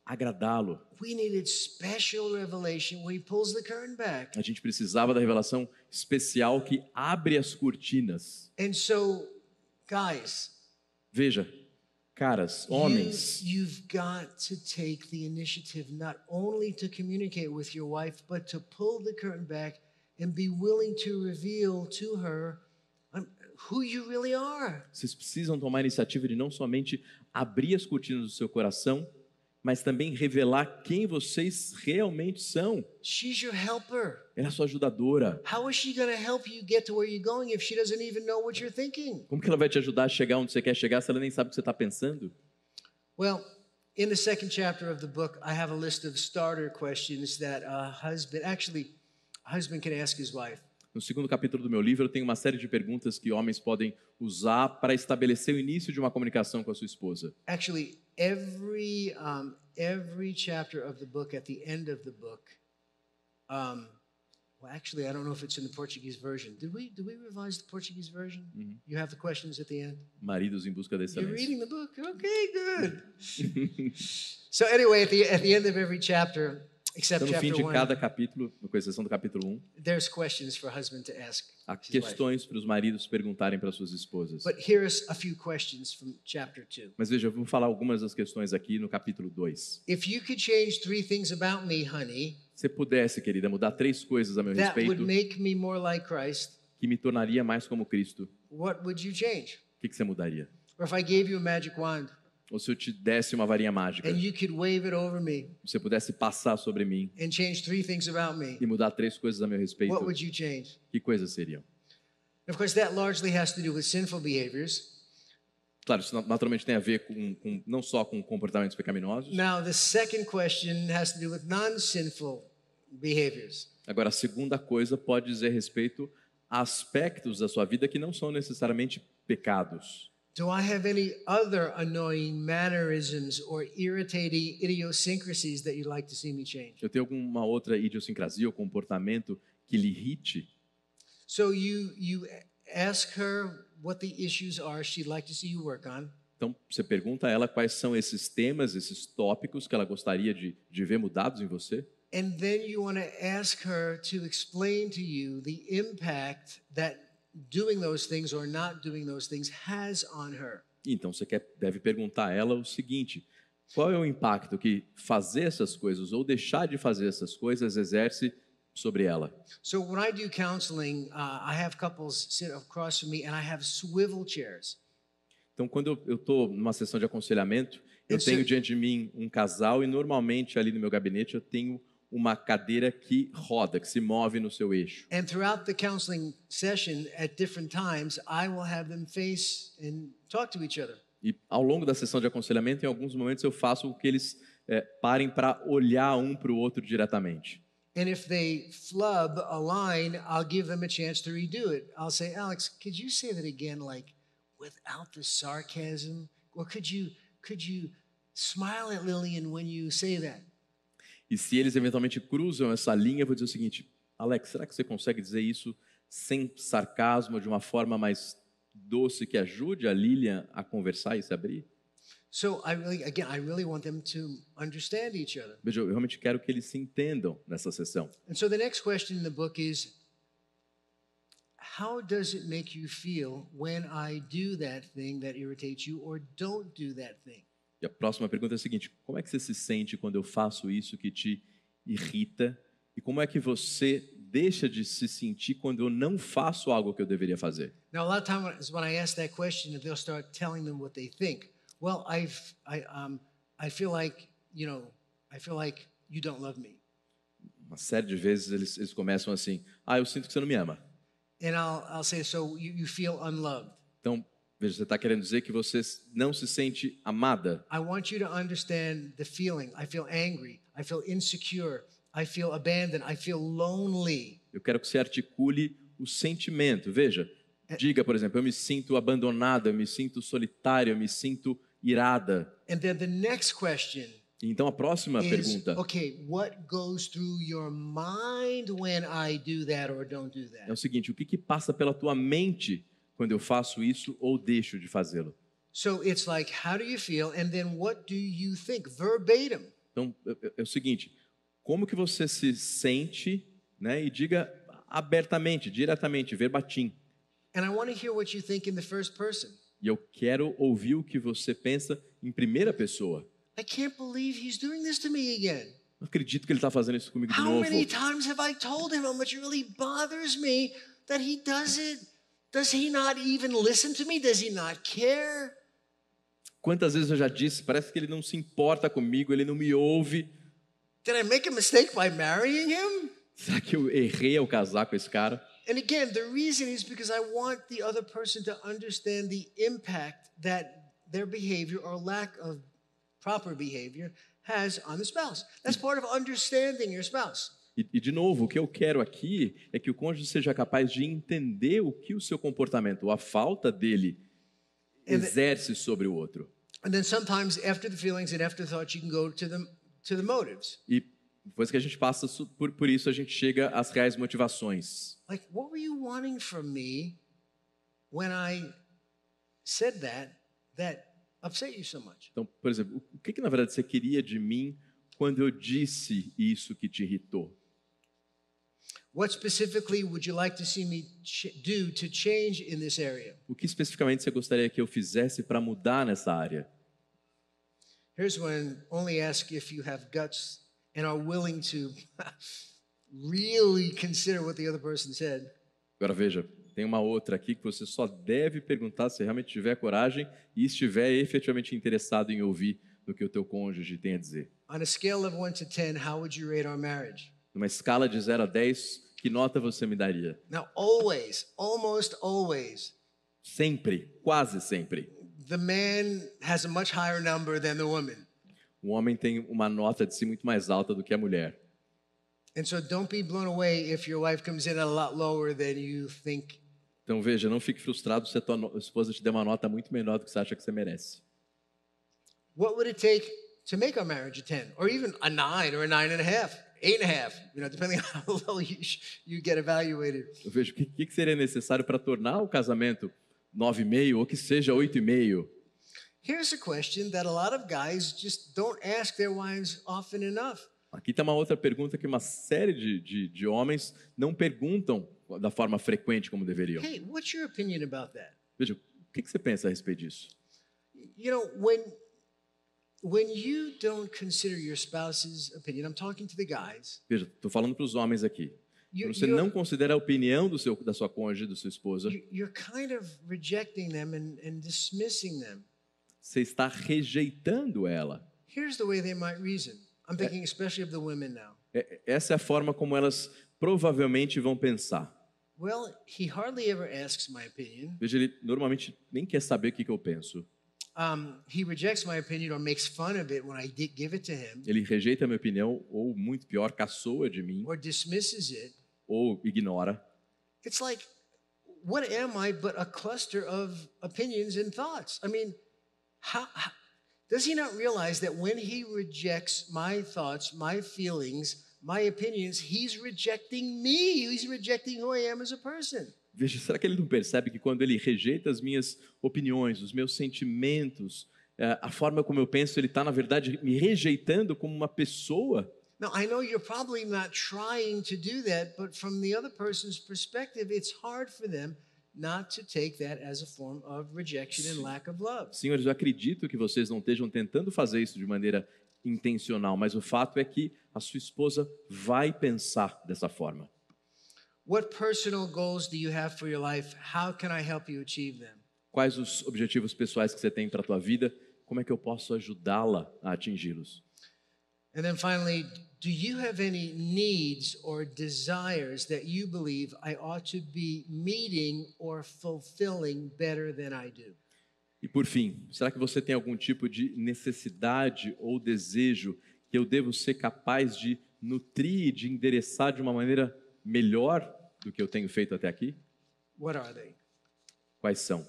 agradá-lo. We needed special revelation where He pulls the curtain back. A gente precisava da revelação especial que abre as cortinas. And so, guys, Veja, caras, homens, You, you've got to take the initiative not only to communicate with your wife, but to pull the curtain back and be willing to reveal to her who you really are. vocês precisam tomar a iniciativa de não somente abrir as cortinas do seu coração, mas também revelar quem vocês realmente são. She's your helper. Ela é a sua ajudadora. How is she going to help you get to where you're going if she doesn't even know what you're thinking? Como que ela vai te ajudar a chegar onde você quer chegar se ela nem sabe o que você está pensando? Well, in the second chapter of the book, I have a list of starter questions that a husband, actually, a husband can ask his wife. No segundo capítulo do meu livro, eu tenho uma série de perguntas que homens podem usar para estabelecer o início de uma comunicação com a sua esposa. Actually, every um, every chapter of the book, at the end of the book, um, well, actually, I don't know if it's in the Portuguese version. Did we did we revise the Portuguese version? You have the questions at the end. Maridos em busca da You're excelência. reading the book. Okay, good. so anyway, at the at the end of every chapter, except Então, no fim de one, cada capítulo, com exceção do capítulo 1, there's questions for husband to ask. há questões para os maridos perguntarem para suas esposas. But here's a few questions from chapter two. Mas veja, eu vou falar algumas das questões aqui no capítulo 2. If you could change three things about me, honey, Se pudesse, querida, mudar três coisas a meu that would respeito make me more like Christ, que me tornaria mais como Cristo, what would you change? o que, que você mudaria? Or if I gave you a magic wand Ou se eu te desse uma varinha mágica, and you could wave it over me você pudesse passar sobre mim and change three things about me, e mudar três coisas a meu respeito, what would you change? que coisas seriam? And of course, that largely has to do with sinful behaviors. Claro, isso naturalmente tem a ver com, com- não só com comportamentos pecaminosos. Now, the second question has to do with non sinful behaviors. Agora, a segunda coisa pode dizer respeito a aspectos da sua vida que não são necessariamente pecados. Do I have any other annoying mannerisms or irritating idiosyncrasies that you'd like to see me change? Eu tenho alguma outra idiosincrasia ou comportamento que lhe irrite? So you you ask her what the issues are she'd like to see you work on. Então, você pergunta a ela quais são esses temas, esses tópicos que ela gostaria de, de ver mudados em você. And then you want to ask her to explain to you the impact that doing those things or not doing those things has on her. Então, você quer, deve perguntar a ela o seguinte: qual é o impacto que fazer essas coisas ou deixar de fazer essas coisas exerce sobre ela? So when I do counseling, uh, I have couples sit across from me and I have swivel chairs. Então, quando eu estou numa sessão de aconselhamento, eu Esse- tenho diante de mim um casal e normalmente ali no meu gabinete eu tenho uma cadeira que roda, que se move no seu eixo. And throughout the counseling session, at different times, I will have them face and talk to each other. E ao longo da sessão de aconselhamento, em alguns momentos eu faço com que eles eh, parem para olhar um para o outro diretamente. And if they flub a line, I'll give them a chance to redo it. I'll say, Alex, could you say that again, like without the sarcasm? Or could you could you smile at Lillian when you say that? E se eles eventualmente cruzam essa linha, eu vou dizer o seguinte: Alex, será que você consegue dizer isso sem sarcasmo, de uma forma mais doce que ajude a Lilian a conversar e se abrir? So I really, again, I really want them to understand each other. Veja, eu realmente quero que eles se entendam nessa sessão. And so the next question in the book is how does it make you feel when I do that thing that irritates you or don't do that thing? E a próxima pergunta é a seguinte: como é que você se sente quando eu faço isso que te irrita? E como é que você deixa de se sentir quando eu não faço algo que eu deveria fazer? Now, a lot of times when I ask that question, they'll start telling them what they think. Well, I've, I, um, I feel like, you know, I feel like you don't love me. Uma série de vezes eles, eles começam assim: ah, eu sinto que você não me ama. And I'll, I'll say, so you, you feel unloved. Então, você está querendo dizer que você não se sente amada. I want you to understand the feeling. I feel angry. I feel insecure. I feel abandoned. I feel lonely. Eu quero que você articule o sentimento. Veja, diga, por exemplo, eu me sinto abandonada, eu me sinto solitária, eu me sinto irada. And then the next question Então a próxima is pergunta okay, what goes through your mind when I do that or don't do é that? o seguinte: o que, que passa pela tua mente quando eu faço isso ou deixo de fazê-lo? So it's like, how do you feel? And then what do you think? Verbatim. Então é, é- é o seguinte: como que você se sente, né? E diga abertamente, diretamente, verbatim. And I want to hear what you think in the first person. E eu quero ouvir o que você pensa em primeira pessoa. I can't believe he's doing this to me again. Não acredito que ele está fazendo isso comigo de How novo. many times have I told him how much it really bothers me that he does it? Does he not even listen to me? Does he not care? Quantas vezes eu já disse, parece que ele não se importa comigo, ele não me ouve. Did I make a mistake by marrying him? Será que eu errei ao casar com esse cara? And again, the reason is because I want the other person to understand the impact that their behavior or lack of proper behavior has on the spouse. That's part of understanding your spouse. E, e, de novo, o que eu quero aqui é que o cônjuge seja capaz de entender o que o seu comportamento, ou a falta dele, exerce sobre o outro. And then sometimes after the feelings and after thoughts, you can go to the to the motives. E depois que a gente passa por, por isso, a gente chega às reais motivações. Like, what were you wanting from me when I said that that upset you so much? Então, por exemplo, o que, que na verdade você queria de mim quando eu disse isso que te irritou? What specifically would you like to see me do to change in this area? O que especificamente você gostaria que eu fizesse para mudar nessa área? Here's one only ask if you have guts and are willing to really consider what the other person said. Agora veja, tem uma outra aqui que você só deve perguntar se realmente tiver coragem e estiver efetivamente interessado em ouvir do que o teu cônjuge tem a dizer. On a scale of 1 to 10, how would you rate our marriage? Numa escala de 0 a 10, que nota você me daria? Now, always, almost always, Sempre, quase sempre. the man has a much higher number than the woman. O homem tem uma nota de si muito mais alta do que a mulher. And so don't be blown away if your wife comes in a lot lower than you think. Então veja, não fique frustrado se a tua no- esposa te der uma nota muito menor do que você acha que você merece. What would it take to make our marriage a 10 or even a 9 or a 9 and a half, 8 and a half, you know, depending on how low you, you get evaluated. Eu vejo o que, que seria necessário para tornar o casamento 9,5 ou que seja 8,5. Here's a question that a lot of guys just don't ask their wives often enough. Aqui tem uma outra pergunta que uma série de, de, de homens não perguntam da forma frequente como deveriam. Hey, what's your opinion about that? Veja, o que, que você pensa a respeito disso? You know, when when you don't consider your spouse's opinion, I'm talking to the guys. Veja, estou falando para os homens aqui. Quando você you're, não considera a opinião do seu, da sua cônjuge, da sua esposa, you- you're kind of rejecting them and, and dismissing them. você está rejeitando ela. Here's the way they might reason. I'm thinking especially of the women now. É- Essa é a forma como elas provavelmente vão pensar. Well, he hardly ever asks my opinion. Veja, ele normalmente nem quer saber o que, que eu penso. Um, he rejects my opinion or makes fun of it when I did give it to him, Ele rejeita a minha opinião, ou muito pior, caçoa de mim, or dismisses it. ou ignora. It's like, what am I but a cluster of opinions and thoughts? I mean, how, how does he not realize that when he rejects my thoughts, my feelings, my opinions, he's rejecting me? He's rejecting who I am as a person. Veja, será que ele não percebe que quando ele rejeita as minhas opiniões, os meus sentimentos, eh, a forma como eu penso, ele está, na verdade, me rejeitando como uma pessoa? Now, I know you're probably not trying to do that, but from the other person's perspective, it's hard for them not to take that as a form of rejection and lack of love. Senhores, eu acredito que vocês não estejam tentando fazer isso de maneira intencional, mas o fato é que a sua esposa vai pensar dessa forma. What personal goals do you have for your life? How can I help you achieve them? Quais os objetivos pessoais que você tem para a tua vida? Como é que eu posso ajudá-la a atingi-los? And then finally, do you have any needs or desires that you believe I ought to be meeting or fulfilling better than I do? E por fim, será que você tem algum tipo de necessidade ou desejo que eu devo ser capaz de nutrir, de endereçar de uma maneira melhor do que eu tenho feito até aqui? What are they? Quais são?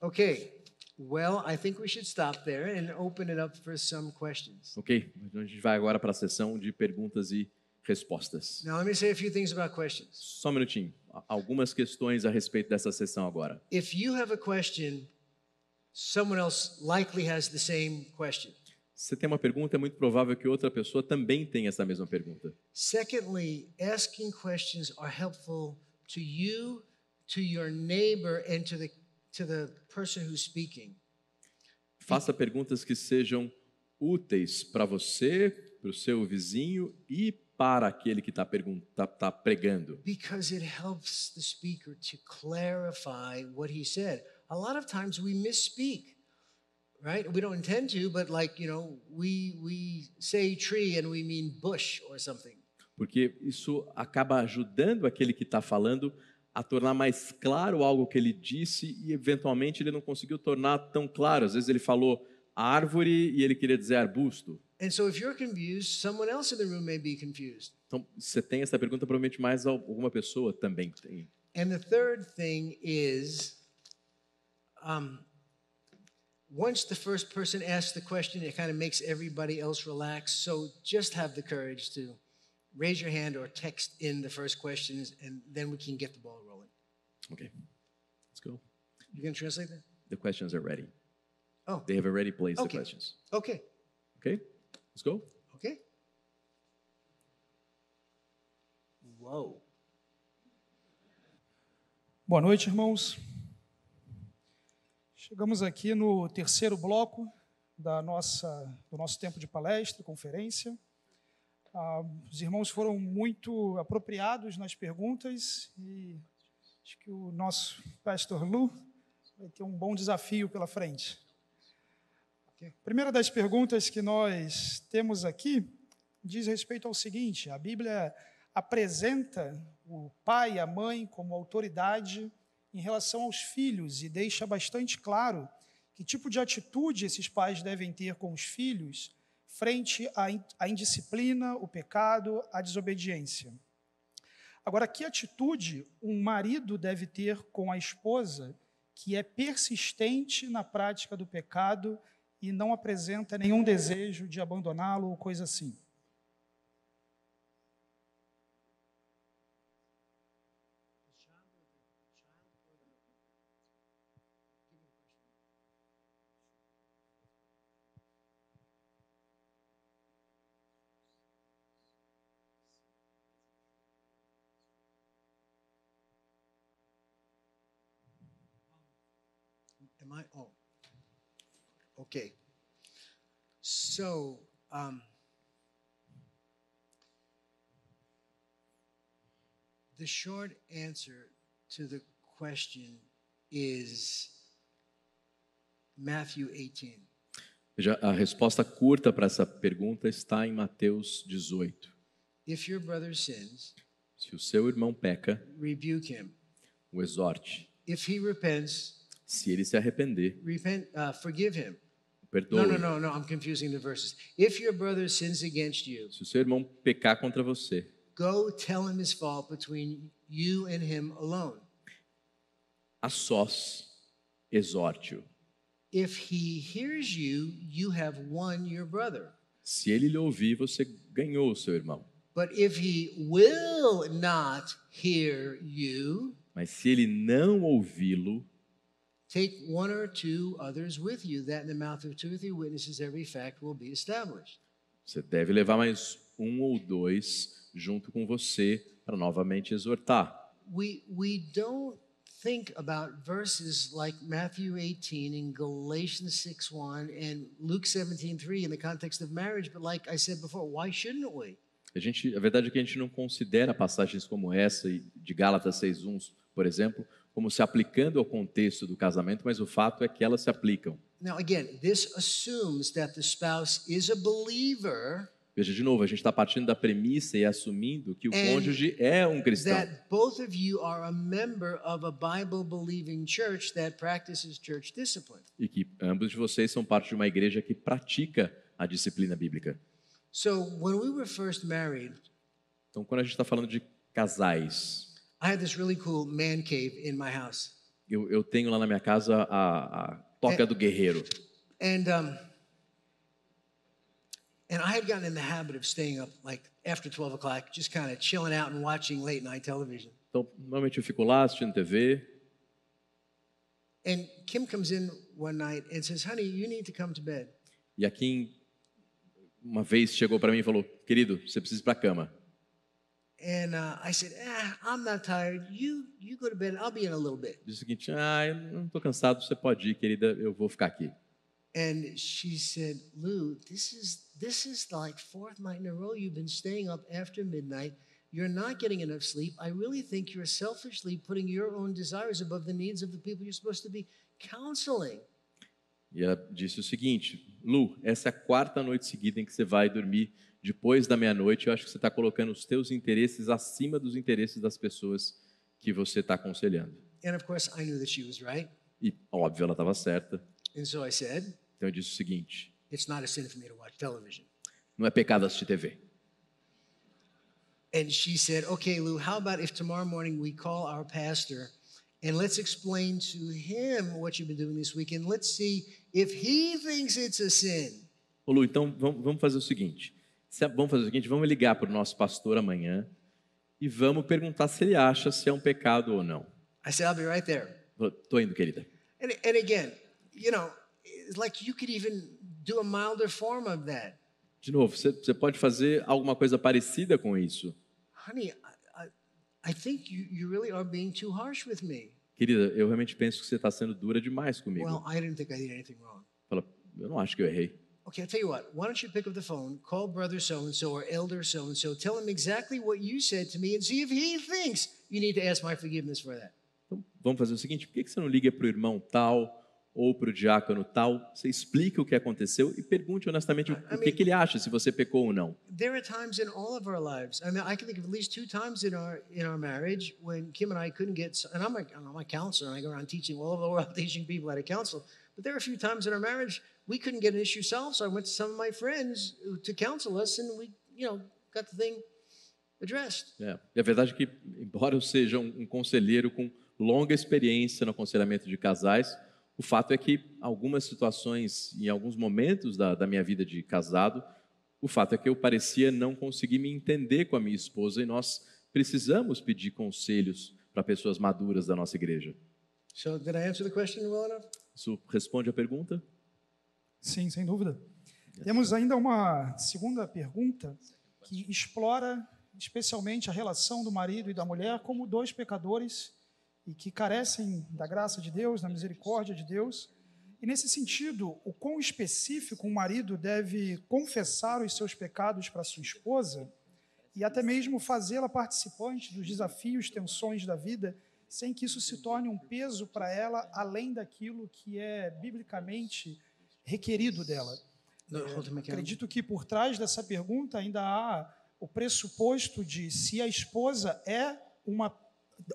Okay, Well, I think we should stop there and open it up for some questions. Ok? Então a gente vai agora para a sessão de perguntas e respostas. Now, let me say a few things about questions. Só um minutinho. Algumas questões a respeito dessa sessão agora. If you have a question, someone else likely has the same question. Você tem uma pergunta, é muito provável que outra pessoa também tenha essa mesma pergunta. Secondly, asking questions are helpful to you, to your neighbor, and to the to the person who's speaking. Faça perguntas que sejam úteis para você, para o seu vizinho e para aquele que está tá, tá pregando. Because it helps the speaker to clarify what he said. A lot of times we misspeak, right? We don't intend to, but like, you know, we we say tree and we mean bush or something. Porque isso acaba ajudando aquele que está falando a tornar mais claro algo que ele disse e eventualmente ele não conseguiu tornar tão claro. Às vezes ele falou árvore e ele queria dizer arbusto. And so if you're confused, someone else in the room may be confused. Então, você tem essa pergunta, provavelmente mais alguma pessoa também tem. And the third thing is um, once the first person asks the question, it kind of makes everybody else relax. So just have the courage to raise your hand or text in the first questions, and then we can get the ball rolling. Ok. Let's go. You can translate that? The questions are ready. Oh, They have already placed Okay. the questions. okay, Okay? Let's go. okay. Whoa. Boa noite, irmãos. Chegamos aqui no terceiro bloco da nossa, do nosso tempo de palestra, conferência. Ah, os irmãos foram muito apropriados nas perguntas e acho que o nosso pastor Lu vai ter um bom desafio pela frente. A primeira das perguntas que nós temos aqui diz respeito ao seguinte: a Bíblia apresenta o pai e a mãe como autoridade em relação aos filhos e deixa bastante claro que tipo de atitude esses pais devem ter com os filhos frente à in- à indisciplina, o pecado, a desobediência. Agora, que atitude um marido deve ter com a esposa que é persistente na prática do pecado e não apresenta nenhum desejo de abandoná-lo ou coisa assim? I? Oh. Okay. So, um, the short answer to the question is Matthew 18. Veja, a resposta curta para essa pergunta está em Mateus 18. If your brother sins, Se o seu irmão peca, rebuke him. o exorte. If he repents, Se ele se arrepender, repent, uh, forgive him. o No, perdoe. no, no, no. I'm confusing the verses. If your brother sins against you, Se o seu irmão pecar contra você, go tell him his fault between you and him alone. a sós, exorte-o. If he hears you, you have won your brother. Se ele lhe ouvir, você ganhou o seu irmão. But if he will not hear you, Mas se ele não ouvi-lo, take one or two others with you, that in the mouth of two or three witnesses every fact will be established. você deve levar mais um ou dois junto com você para novamente exortar. We we don't think about verses like Matthew 18 and Galatians 6 1 and Luke 17 3 in the context of marriage, but like I said before, why shouldn't we? A, gente, a verdade é que a gente não considera passagens como essa de Gálatas 6.1, por exemplo, como se aplicando ao contexto do casamento, mas o fato é que elas se aplicam. Now, again, this assumes that the spouse is a believer Veja, de novo, a gente está partindo da premissa e assumindo que o cônjuge é um cristão. that both of you are a member of a Bible believing church that practices church discipline. E que ambos de vocês são parte de uma igreja que pratica a disciplina bíblica. So, when we were first married, Então, quando a gente está falando de casais, I had this really cool man cave in my house. eu, eu tenho lá na minha casa a, a toca do guerreiro. And um, and I had gotten in the habit of staying up like after 12 o'clock, just kind of chilling out and watching late night television. Então, normalmente eu fico lá assistindo TV. And Kim comes in one night and says, "Honey, you need to come to bed." E a Kim, uma vez, chegou para mim e falou: Querido, você precisa ir para a cama. And uh, I said, ah, I'm not tired. You you go to bed. I'll be in a little bit. Disse o seguinte: Ah, eu não estou cansado, você pode ir, querida, eu vou ficar aqui. And she said, Lou, this is this is like fourth night in a row you've been staying up after midnight. You're not getting enough sleep. I really think you're selfishly putting your own desires above the needs of the people you're supposed to be counseling. E ela disse o seguinte: Lu, essa é a quarta noite seguida em que você vai dormir depois da meia-noite. Eu acho que você está colocando os teus interesses acima dos interesses das pessoas que você está aconselhando. And of course, I knew that she was right. E, óbvio, ela estava certa. And so I said, Então eu disse o seguinte: It's not a sin for me to watch television. Não é pecado assistir TV. And she said, Okay, Lou, how about if tomorrow morning we call our pastor and let's explain to him what you've been doing this week and let's see if he thinks it's a sin. Ô Lu, então vamos fazer o seguinte: Se- vamos fazer o seguinte, vamos ligar para o nosso pastor amanhã e vamos perguntar se ele acha se é um pecado ou não. I said, I'll be right there. Estou indo, querida. And, and again, you know, it's like you could even do a milder form of that. De novo, você, você pode fazer alguma coisa parecida com isso. Honey, I, think you, you really are being too harsh with me. Querida, eu realmente penso que você está sendo dura demais comigo. Well, I didn't think I did anything wrong. Fala, eu não acho que eu errei. Okay, I'll tell you what. Why don't you pick up the phone, call brother so and so or elder so and so, tell him exactly what you said to me, and see if he thinks you need to ask my forgiveness for that. Então, vamos fazer o seguinte: por que você não liga para o irmão tal ou para o diácono tal? Você explica o que aconteceu e pergunte honestamente o, o que, que ele acha, se você pecou ou não. There are times in all of our lives. I mean, I can think of at least two times in our in our marriage when Kim and I couldn't get. And I'm a, I'm a counselor, and I go around teaching all over the world, teaching people how to counsel. But there are a few times in our marriage we couldn't get an issue solved, so I went to some of my friends to counsel us, and we, you know, got the thing addressed. É. E a verdade é que, embora eu seja um, um conselheiro com longa experiência no aconselhamento de casais, o fato é que algumas situações, em alguns momentos da, da minha vida de casado, o fato é que eu parecia não conseguir me entender com a minha esposa e nós precisamos pedir conselhos para pessoas maduras da nossa igreja. So, did I answer the question well enough? Isso responde a pergunta? Sim, sem dúvida. Temos ainda uma segunda pergunta que explora especialmente a relação do marido e da mulher como dois pecadores e que carecem da graça de Deus, da misericórdia de Deus. E nesse sentido, o quão específico um marido deve confessar os seus pecados para sua esposa e até mesmo fazê-la participante dos desafios, tensões da vida, sem que isso se torne um peso para ela além daquilo que é biblicamente requerido dela. Acredito que por trás dessa pergunta ainda há o pressuposto de se a esposa é uma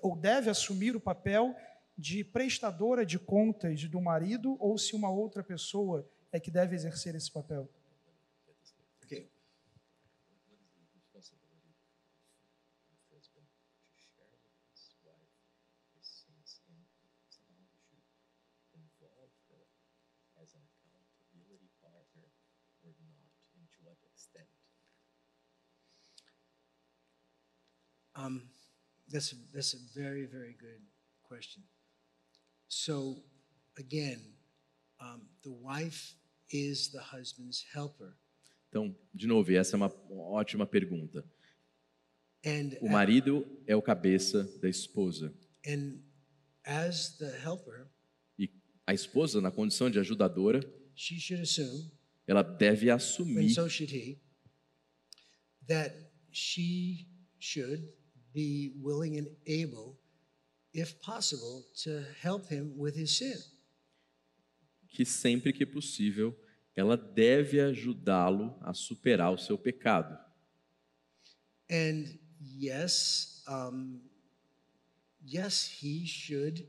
ou deve assumir o papel de prestadora de contas do marido ou se uma outra pessoa é que deve exercer esse papel. Okay. Um, that's that's a very very good question. So, again, um, the wife is the husband's helper, Então, de novo, essa é uma ótima pergunta. and O marido é o cabeça da esposa. and as the helper, E a esposa, na condição de ajudadora, she should assume, ela deve and assumir so should he, that she should be willing and able, if possible, to help him with his sin. que sempre que possível ela deve ajudá-lo a superar o seu pecado. And yes, um, yes, he should,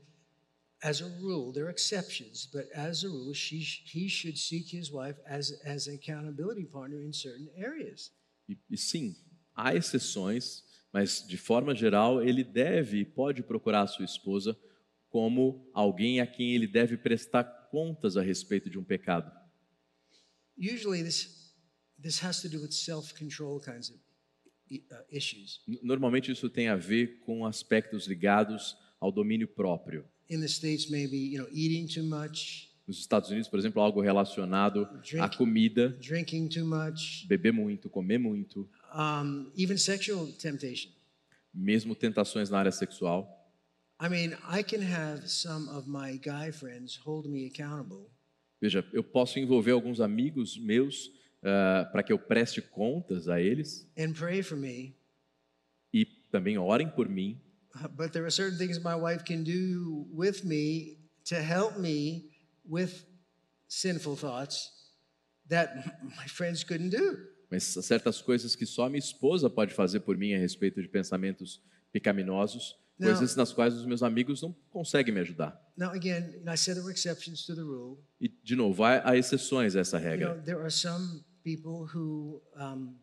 as a rule, there are exceptions, but as a rule, she, he should seek his wife as, as an accountability partner in certain areas. E, e sim, há exceções, mas de forma geral ele deve e pode procurar a sua esposa como alguém a quem ele deve prestar contas a respeito de um pecado? Usually, this this has to do with self-control kinds of i- uh, issues. Normalmente isso tem a ver com aspectos ligados ao domínio próprio. In the states, maybe you know, eating too much, Nos Estados Unidos, por exemplo, algo relacionado à comida, drinking too much, beber muito, comer muito, um, even sexual temptation. mesmo tentações na área sexual. I mean, I can have some of my guy friends hold me accountable, Veja, eu posso envolver alguns amigos meus ah, para que eu preste contas a eles and pray for me. e também orem por mim. Uh, But there are certain things my wife can do with me to help me with sinful thoughts that my friends couldn't do. Mas há certas coisas que só minha esposa pode fazer por mim a respeito de pensamentos pecaminosos, Não. coisas nas quais os meus amigos não conseguem me ajudar. Now, again, I said there were exceptions to the rule. E, de novo, há, há exceções a essa You know, regra. there are some people who um,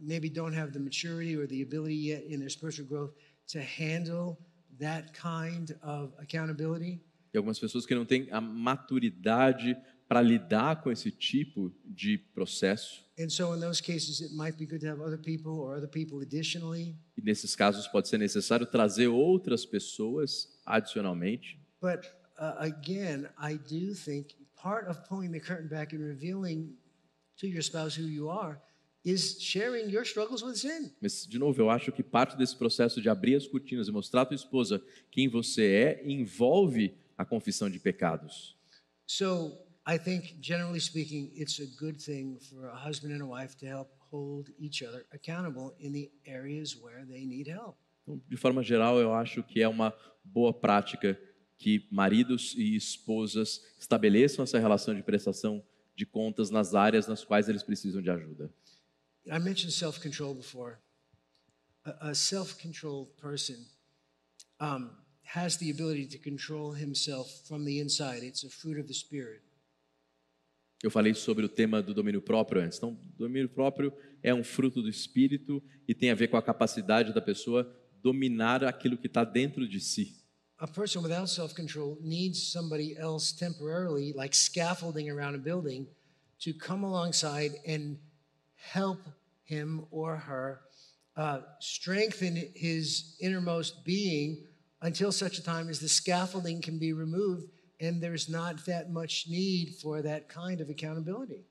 maybe don't have the maturity or the ability yet in their spiritual growth to handle that kind of accountability. E algumas pessoas que não têm a maturidade para lidar com esse tipo de processo. And so, in those cases, it might be good to have other people or other people additionally. E nesses casos pode ser necessário trazer outras pessoas adicionalmente. But uh, again, I do think part of pulling the curtain back and revealing to your spouse who you are is sharing your struggles with sin. Mas, de novo, eu acho que parte desse processo de abrir as cortinas e mostrar à tua esposa quem você é envolve a confissão de pecados. So I think, generally speaking, it's a good thing for a husband and a wife to help hold each other accountable in the areas where they need help. Então, de forma geral, eu acho que é uma boa prática que maridos e esposas estabeleçam essa relação de prestação de contas nas áreas nas quais eles precisam de ajuda. I mentioned self control before. A, a self controlled person um, has the ability to control himself from the inside, it's a fruit of the Spirit. Eu falei sobre o tema do domínio próprio antes. Então, domínio próprio é um fruto do espírito e tem a ver com a capacidade da pessoa dominar aquilo que está dentro de si. A person without self control needs somebody else temporarily, like scaffolding around a building, to come alongside and help him or her uh, strengthen his innermost being until such a time as the scaffolding can be removed and there's not that much need for that kind of accountability.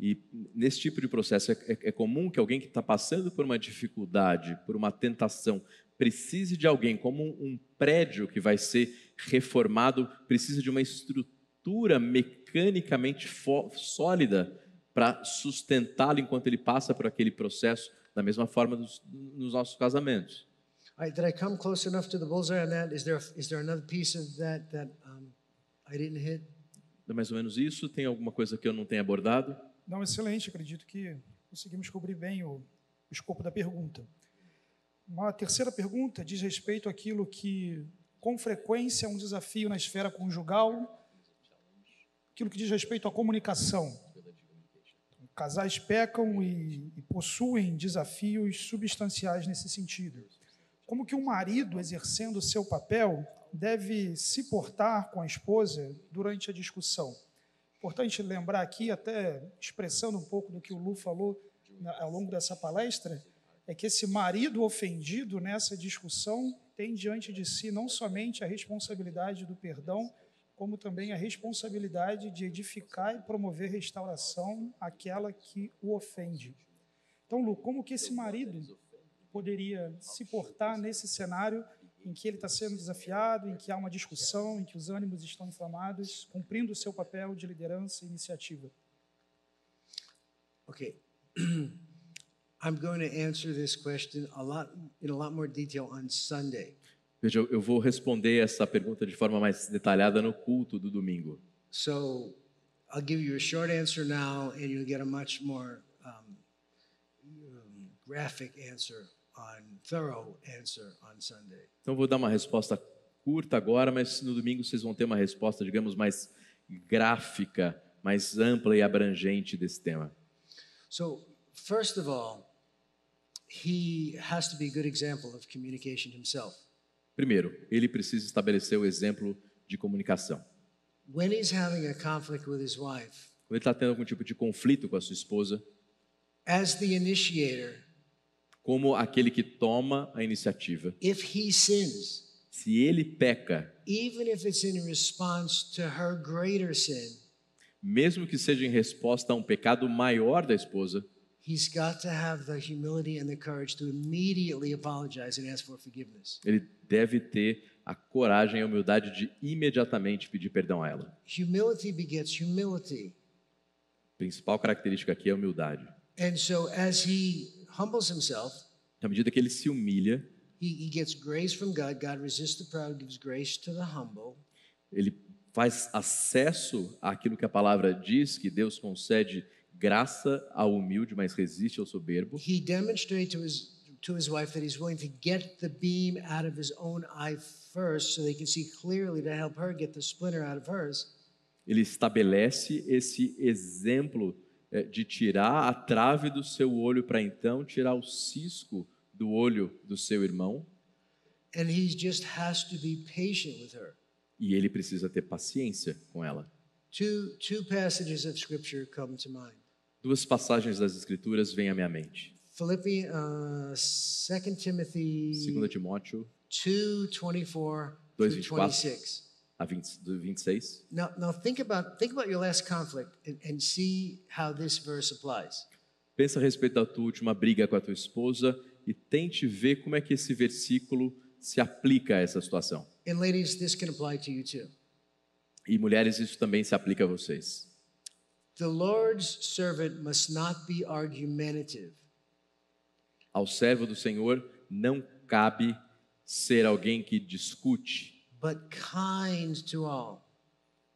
E nesse tipo de processo é, é- é comum que alguém que está passando por uma dificuldade, por uma tentação, precise de alguém, como um, prédio que vai ser reformado, precisa de uma estrutura mecanicamente sólida para sustentá-lo enquanto ele passa por aquele processo, da mesma forma dos- nos nossos casamentos. All right, did I come close enough to the bullseye on that? Is there, is there another piece of that that I didn't hit? É mais ou menos isso? Tem alguma coisa que eu não tenha abordado? Não, excelente. Acredito que conseguimos cobrir bem o, o escopo da pergunta. Uma terceira pergunta diz respeito àquilo que, com frequência, é um desafio na esfera conjugal, aquilo que diz respeito à comunicação. Casais pecam e, e possuem desafios substanciais nesse sentido. Como que um marido, exercendo o seu papel, deve se portar com a esposa durante a discussão? Importante lembrar aqui, até expressando um pouco do que o Lu falou na- ao longo dessa palestra, é que esse marido ofendido nessa discussão tem diante de si não somente a responsabilidade do perdão, como também a responsabilidade de edificar e promover restauração àquela que o ofende. Então, Lu, como que esse marido poderia se portar nesse cenário em que ele está sendo desafiado, em que há uma discussão, em que os ânimos estão inflamados, cumprindo o seu papel de liderança e iniciativa? Okay. I'm going to answer this question a lot in a lot more detail on Sunday. Veja, eu- vou responder essa pergunta de forma mais detalhada no culto do domingo. So I'll give you a short answer now, and you'll get a much more um, graphic answer on thorough answer on Sunday. Então, vou dar uma resposta curta agora, mas no domingo vocês vão ter uma resposta, digamos, mais gráfica, mais ampla e abrangente desse tema. So first of all, he has to be a good example of communication himself. Primeiro, ele precisa estabelecer o exemplo de comunicação. when he's having a conflict with his wife, Quando ele está tendo algum tipo de conflito com a sua esposa, as the initiator, como aquele que toma a iniciativa, if he sins, se ele peca, even if it's in response to her greater sin, mesmo que seja em resposta a um pecado maior da esposa, he's got to have the humility and the courage to immediately apologize and ask for forgiveness. ele deve ter a coragem e a humildade de imediatamente pedir perdão a ela. Humility begets humility. A principal característica aqui é a humildade. And so as he humbles himself, À medida que ele se humilha, he, he gets grace from God. God resists the proud, gives grace to the humble. ele faz acesso àquilo que a palavra diz, que Deus concede graça ao humilde, mas resiste ao soberbo. He demonstrates to his to his wife that he's willing to get the beam out of his own eye first so they can see clearly to help her get the splinter out of hers. Ele estabelece esse exemplo de tirar a trave do seu olho para então tirar o cisco do olho do seu irmão, And he just has to be patient with her. e ele precisa ter paciência com ela. Two two passages of scripture come to mind. Duas passagens das escrituras vêm à minha mente. Philippians, uh, 2 Timothy 2 Timóteo 2, 24 Dois, through 24. 26. a 20, do 26. Now, now think about think about your last conflict and, and see how this verse applies. Pensa a respeito da tua última briga com a tua esposa e tente ver como é que esse versículo se aplica a essa situação. And ladies, this can apply to you too. E mulheres, isso também se aplica a vocês. The Lord's servant must not be argumentative. Ao servo do Senhor não cabe ser alguém que discute, but kind to all,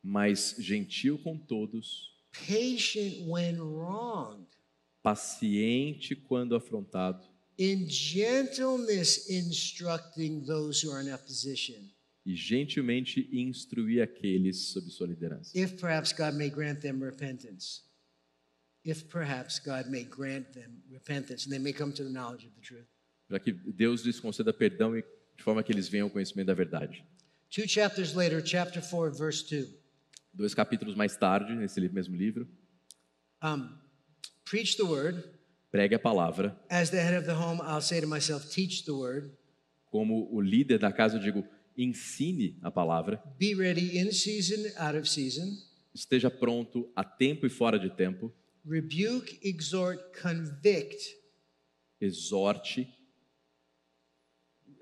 mas gentil com todos, patient when wronged, paciente quando afrontado in gentleness instructing those who are in opposition, e gentilmente instruir aqueles sob sua liderança. if perhaps God may grant them repentance. If perhaps God may grant them repentance and they may come to the knowledge of the truth. Para que Deus lhes conceda perdão e de forma que eles venham ao conhecimento da verdade. Two chapters later, chapter 4, verse 2. Dois capítulos mais tarde, nesse mesmo livro, Um, preach the word. pregue a palavra. As the head of the home, I'll say to myself, teach the word. Como o líder da casa, eu digo, ensine a palavra. Be ready in season, out of season. Esteja pronto a tempo e fora de tempo. Rebuke, exhort, convict. Exorte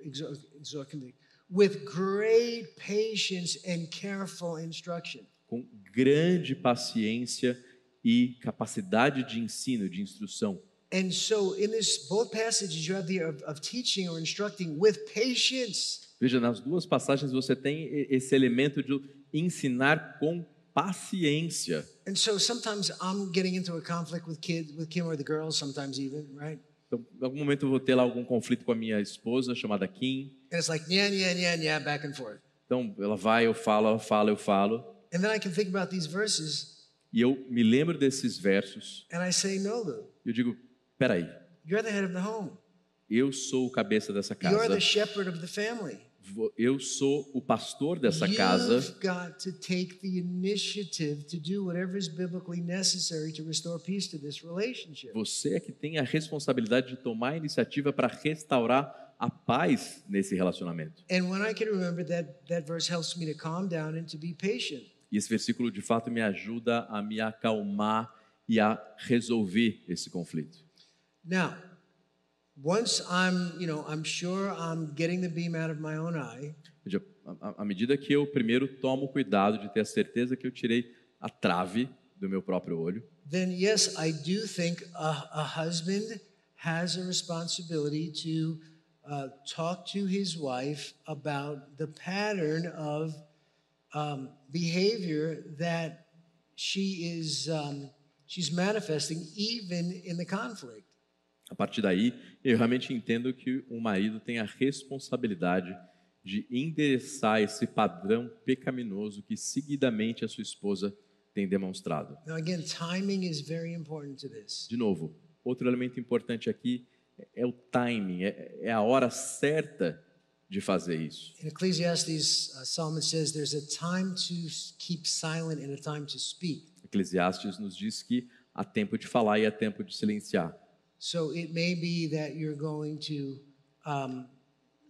Exhort, exhort, convict. With great patience and careful instruction. com grande paciência e capacidade de ensino, de instrução. And so, in this both passages, you have the of, of teaching or instructing with patience. Veja, nas duas passagens você tem esse elemento de ensinar com paciência. And so, sometimes I'm getting into a conflict with kids, with Kim or the girls, sometimes even, right? Então, em algum momento eu vou ter lá algum conflito com a minha esposa, chamada Kim. And it's like yeah, yeah, yeah, yeah, back and forth. Então, ela vai, eu falo, ela fala, eu falo. And then I can think about these verses, E eu me lembro desses versos and I say, no, Lou, eu digo, peraí, you're the head of the home. eu sou o cabeça dessa You're casa, the shepherd of the family. eu sou o pastor dessa casa, You've got to take the initiative to do whatever is biblically necessary to restore peace to this relationship. você é que tem a responsabilidade de tomar a iniciativa para restaurar a paz nesse relacionamento. And when I can remember that, that verse helps me to calm down and to be patient. E esse versículo de fato me ajuda a me acalmar e a resolver esse conflito. Now, once I'm, you know, I'm sure I'm getting the beam out of my own eye, à medida que eu primeiro tomo cuidado de ter a certeza que eu tirei a trave do meu próprio olho, then yes, I do think a, a husband has a responsibility to uh, talk to his wife about the pattern of um, behavior that she is um, she's manifesting even in the conflict. a partir daí eu realmente entendo que o marido tem a responsabilidade de endereçar esse padrão pecaminoso que seguidamente a sua esposa tem demonstrado. Now again, timing is very important to this. De novo, outro elemento importante aqui é o timing, é, é a hora certa de fazer isso. In Ecclesiastes, uh, Solomon says there's a time to keep silent and a time to speak. Eclesiastes nos diz que há tempo de falar e há tempo de silenciar. So it may be that you're going to um,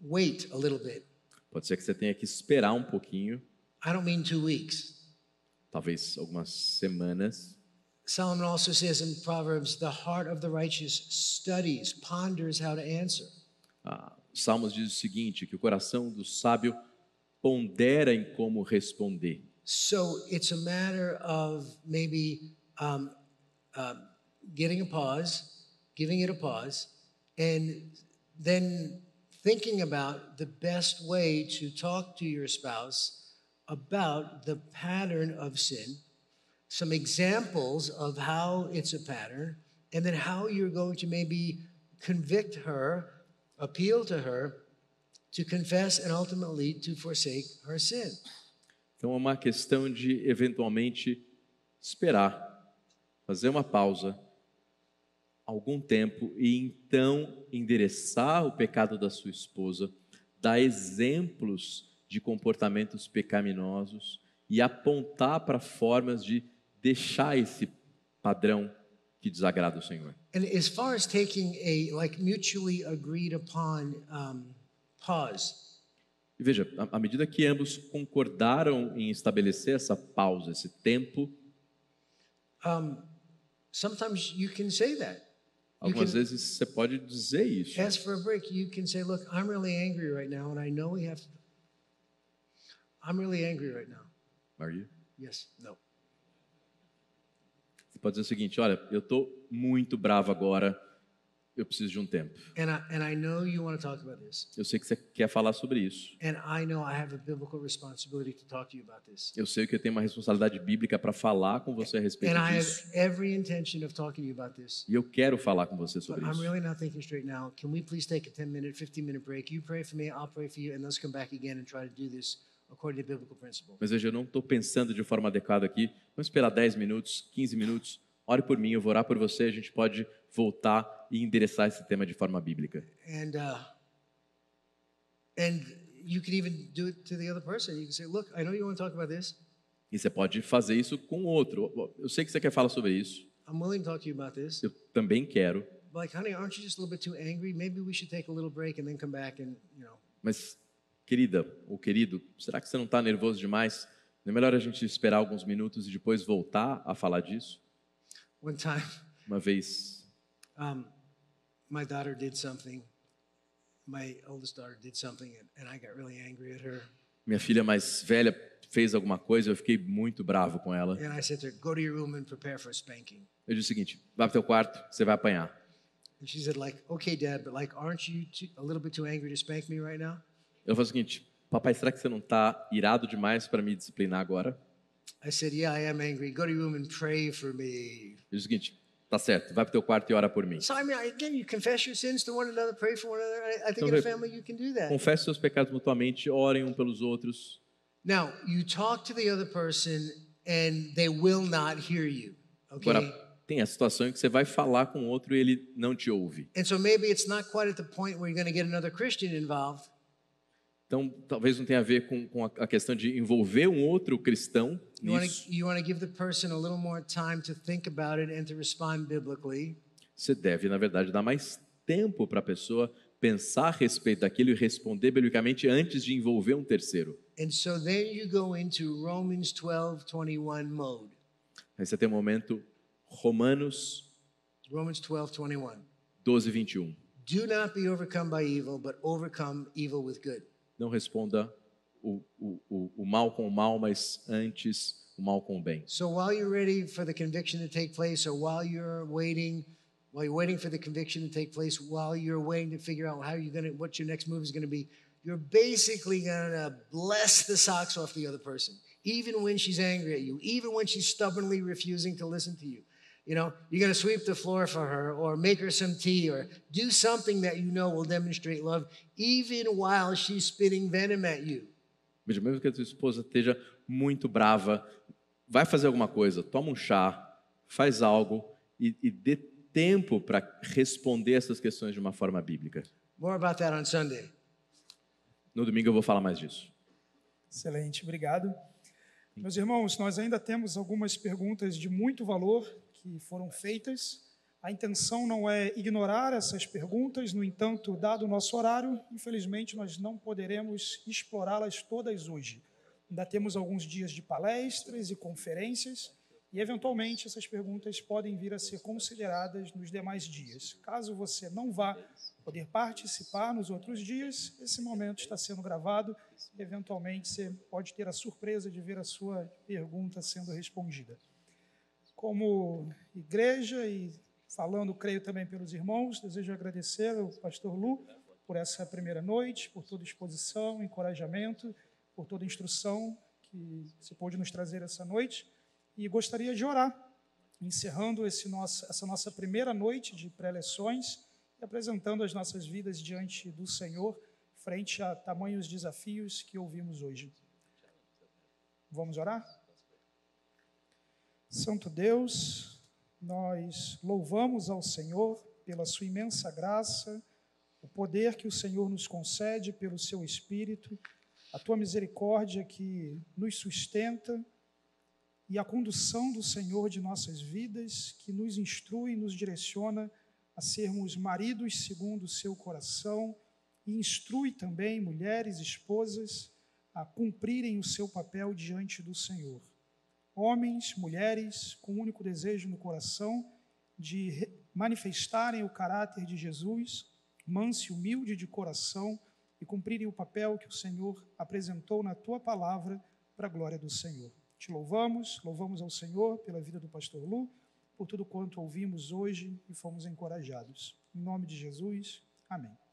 wait a little bit. Pode ser que você tenha que esperar um pouquinho, I don't mean two weeks. talvez algumas semanas. Solomon also says in Proverbs, the heart of the righteous studies, ponders how to answer. Ah, Salmos diz o seguinte, que o coração do sábio pondera em como responder. So it's a matter of maybe um, um, getting a pause, giving it a pause, and then thinking about the best way to talk to your spouse about the pattern of sin, some examples of how it's a pattern, and then how you're going to maybe convict her, appeal to her to confess and ultimately to forsake her sin. Então é uma questão de eventualmente esperar, fazer uma pausa, algum tempo e então endereçar o pecado da sua esposa, dar exemplos de comportamentos pecaminosos e apontar para formas de deixar esse padrão que desagrada o Senhor. And as far as taking a like mutually agreed upon um, pause, E veja, à medida que ambos concordaram em estabelecer essa pausa, esse tempo, um, sometimes you can say that. Algumas can vezes você pode dizer isso. ask for a break. You can say, "Look, I'm really angry right now, and I know we have to." I'm really angry right now. Are you? Yes. No. Pode dizer o seguinte: olha, eu estou muito bravo agora, eu preciso de um tempo. And I, and I know you want to talk about this, Eu sei que você quer falar sobre isso. and I know I have a biblical responsibility to talk to you about this. Eu sei que eu tenho uma responsabilidade bíblica para falar com você a respeito And I have disso. every intention of talking to you about this. E eu quero falar com você But sobre I'm isso. really not thinking straight now. Can we please take a 10 minute, 15 minute break? You pray for me, I'll pray for you, and let's come back again and try to do this Mas veja, eu não estou pensando de forma adequada aqui. Vamos esperar 10 minutos, 15 minutos. Ore por mim, eu vou orar por você. A gente pode voltar e endereçar esse tema de forma bíblica. And uh, and you can even do it to the other person. You can say, "Look, I know you want to talk about this. E você pode fazer isso com o outro. Eu sei que você quer falar sobre isso. I'm willing to talk to you about this. Eu também quero. Like, honey, aren't you just a little bit too angry? Maybe we should take a little break and then come back and you know." Mas, querida ou querido, será que você não está nervoso demais? Não é melhor a gente esperar alguns minutos e depois voltar a falar disso? One time, Uma vez, um, my daughter did something. My oldest daughter did something, and, I got really angry at her. minha filha mais velha fez alguma coisa, eu fiquei muito bravo com ela. And I said to her, "Go to your room and prepare for a spanking." Eu disse o seguinte: vai para o teu quarto, você vai apanhar. And she said, "Like, okay, Dad, but like, aren't you too, a little bit too angry to spank me right now?" Eu falei o seguinte: papai, será que você não está irado demais para me disciplinar agora? I said, "Yeah, I am angry. Go to your room and pray for me." O seguinte: tá certo, vai para o teu quarto e ora por mim. So I mean, again, you confess your sins to one another, pray for one another. I, think Então, in a family you can do that. Confesse seus pecados mutuamente, orem um pelos outros. Now, you talk to the other person, and they will not hear you. Okay. Agora, tem a situação em que você vai falar com o outro e ele não te ouve. And so maybe it's not quite at the point where you're going to get another Christian involved, Então, talvez não tenha a ver com, com a, questão de envolver um outro cristão nisso. Você deve, na verdade, dar mais tempo para a pessoa pensar a respeito daquilo e responder biblicamente antes de envolver um terceiro. And so then you go into Romans 12:21 mode. Aí você tem o momento Romanos Romans 12:21. 12, 21. Do not be overcome by evil, but overcome evil with good. Não responda o, o, o, o mal com o mal, mas antes o mal com o bem. So while you're ready for the conviction to take place, or while you're waiting, while you're waiting for the conviction to take place, while you're waiting to figure out how you're gonna, what your next move is gonna be, you're basically gonna bless the socks off the other person, even when she's angry at you, even when she's stubbornly refusing to listen to you. You know, you're gonna sweep the floor for her, or make her some tea, or do something that you know will demonstrate love, even while she's spitting venom at you. Mesmo que a tua esposa esteja muito brava, vai fazer alguma coisa, toma um chá, faz algo e, e dê tempo para responder essas questões de uma forma bíblica. More about that on Sunday. No domingo eu vou falar mais disso. Excelente, obrigado. Meus irmãos, nós ainda temos algumas perguntas de muito valor que foram feitas. A intenção não é ignorar essas perguntas, no entanto, dado o nosso horário, infelizmente nós não poderemos explorá-las todas hoje. Ainda temos alguns dias de palestras e conferências e, eventualmente, essas perguntas podem vir a ser consideradas nos demais dias. Caso você não vá poder participar nos outros dias, esse momento está sendo gravado. Eventualmente, você pode ter a surpresa de ver a sua pergunta sendo respondida. Como igreja e falando, creio também pelos irmãos, desejo agradecer ao pastor Lu por essa primeira noite, por toda exposição, encorajamento, por toda instrução que se pôde nos trazer essa noite. E gostaria de orar, encerrando nosso, essa nossa primeira noite de pré-leções e apresentando as nossas vidas diante do Senhor, frente a tamanhos desafios que ouvimos hoje. Vamos orar? Santo Deus, nós louvamos ao Senhor pela sua imensa graça, o poder que o Senhor nos concede pelo seu Espírito, a tua misericórdia que nos sustenta e a condução do Senhor de nossas vidas, que nos instrui e nos direciona a sermos maridos segundo o seu coração e instrui também mulheres, esposas, a cumprirem o seu papel diante do Senhor homens, mulheres com o único desejo no coração de manifestarem o caráter de Jesus, manso e humilde de coração e cumprirem o papel que o Senhor apresentou na tua palavra para a glória do Senhor. Te louvamos, louvamos ao Senhor pela vida do pastor Lu, por tudo quanto ouvimos hoje e fomos encorajados. Em nome de Jesus, amém.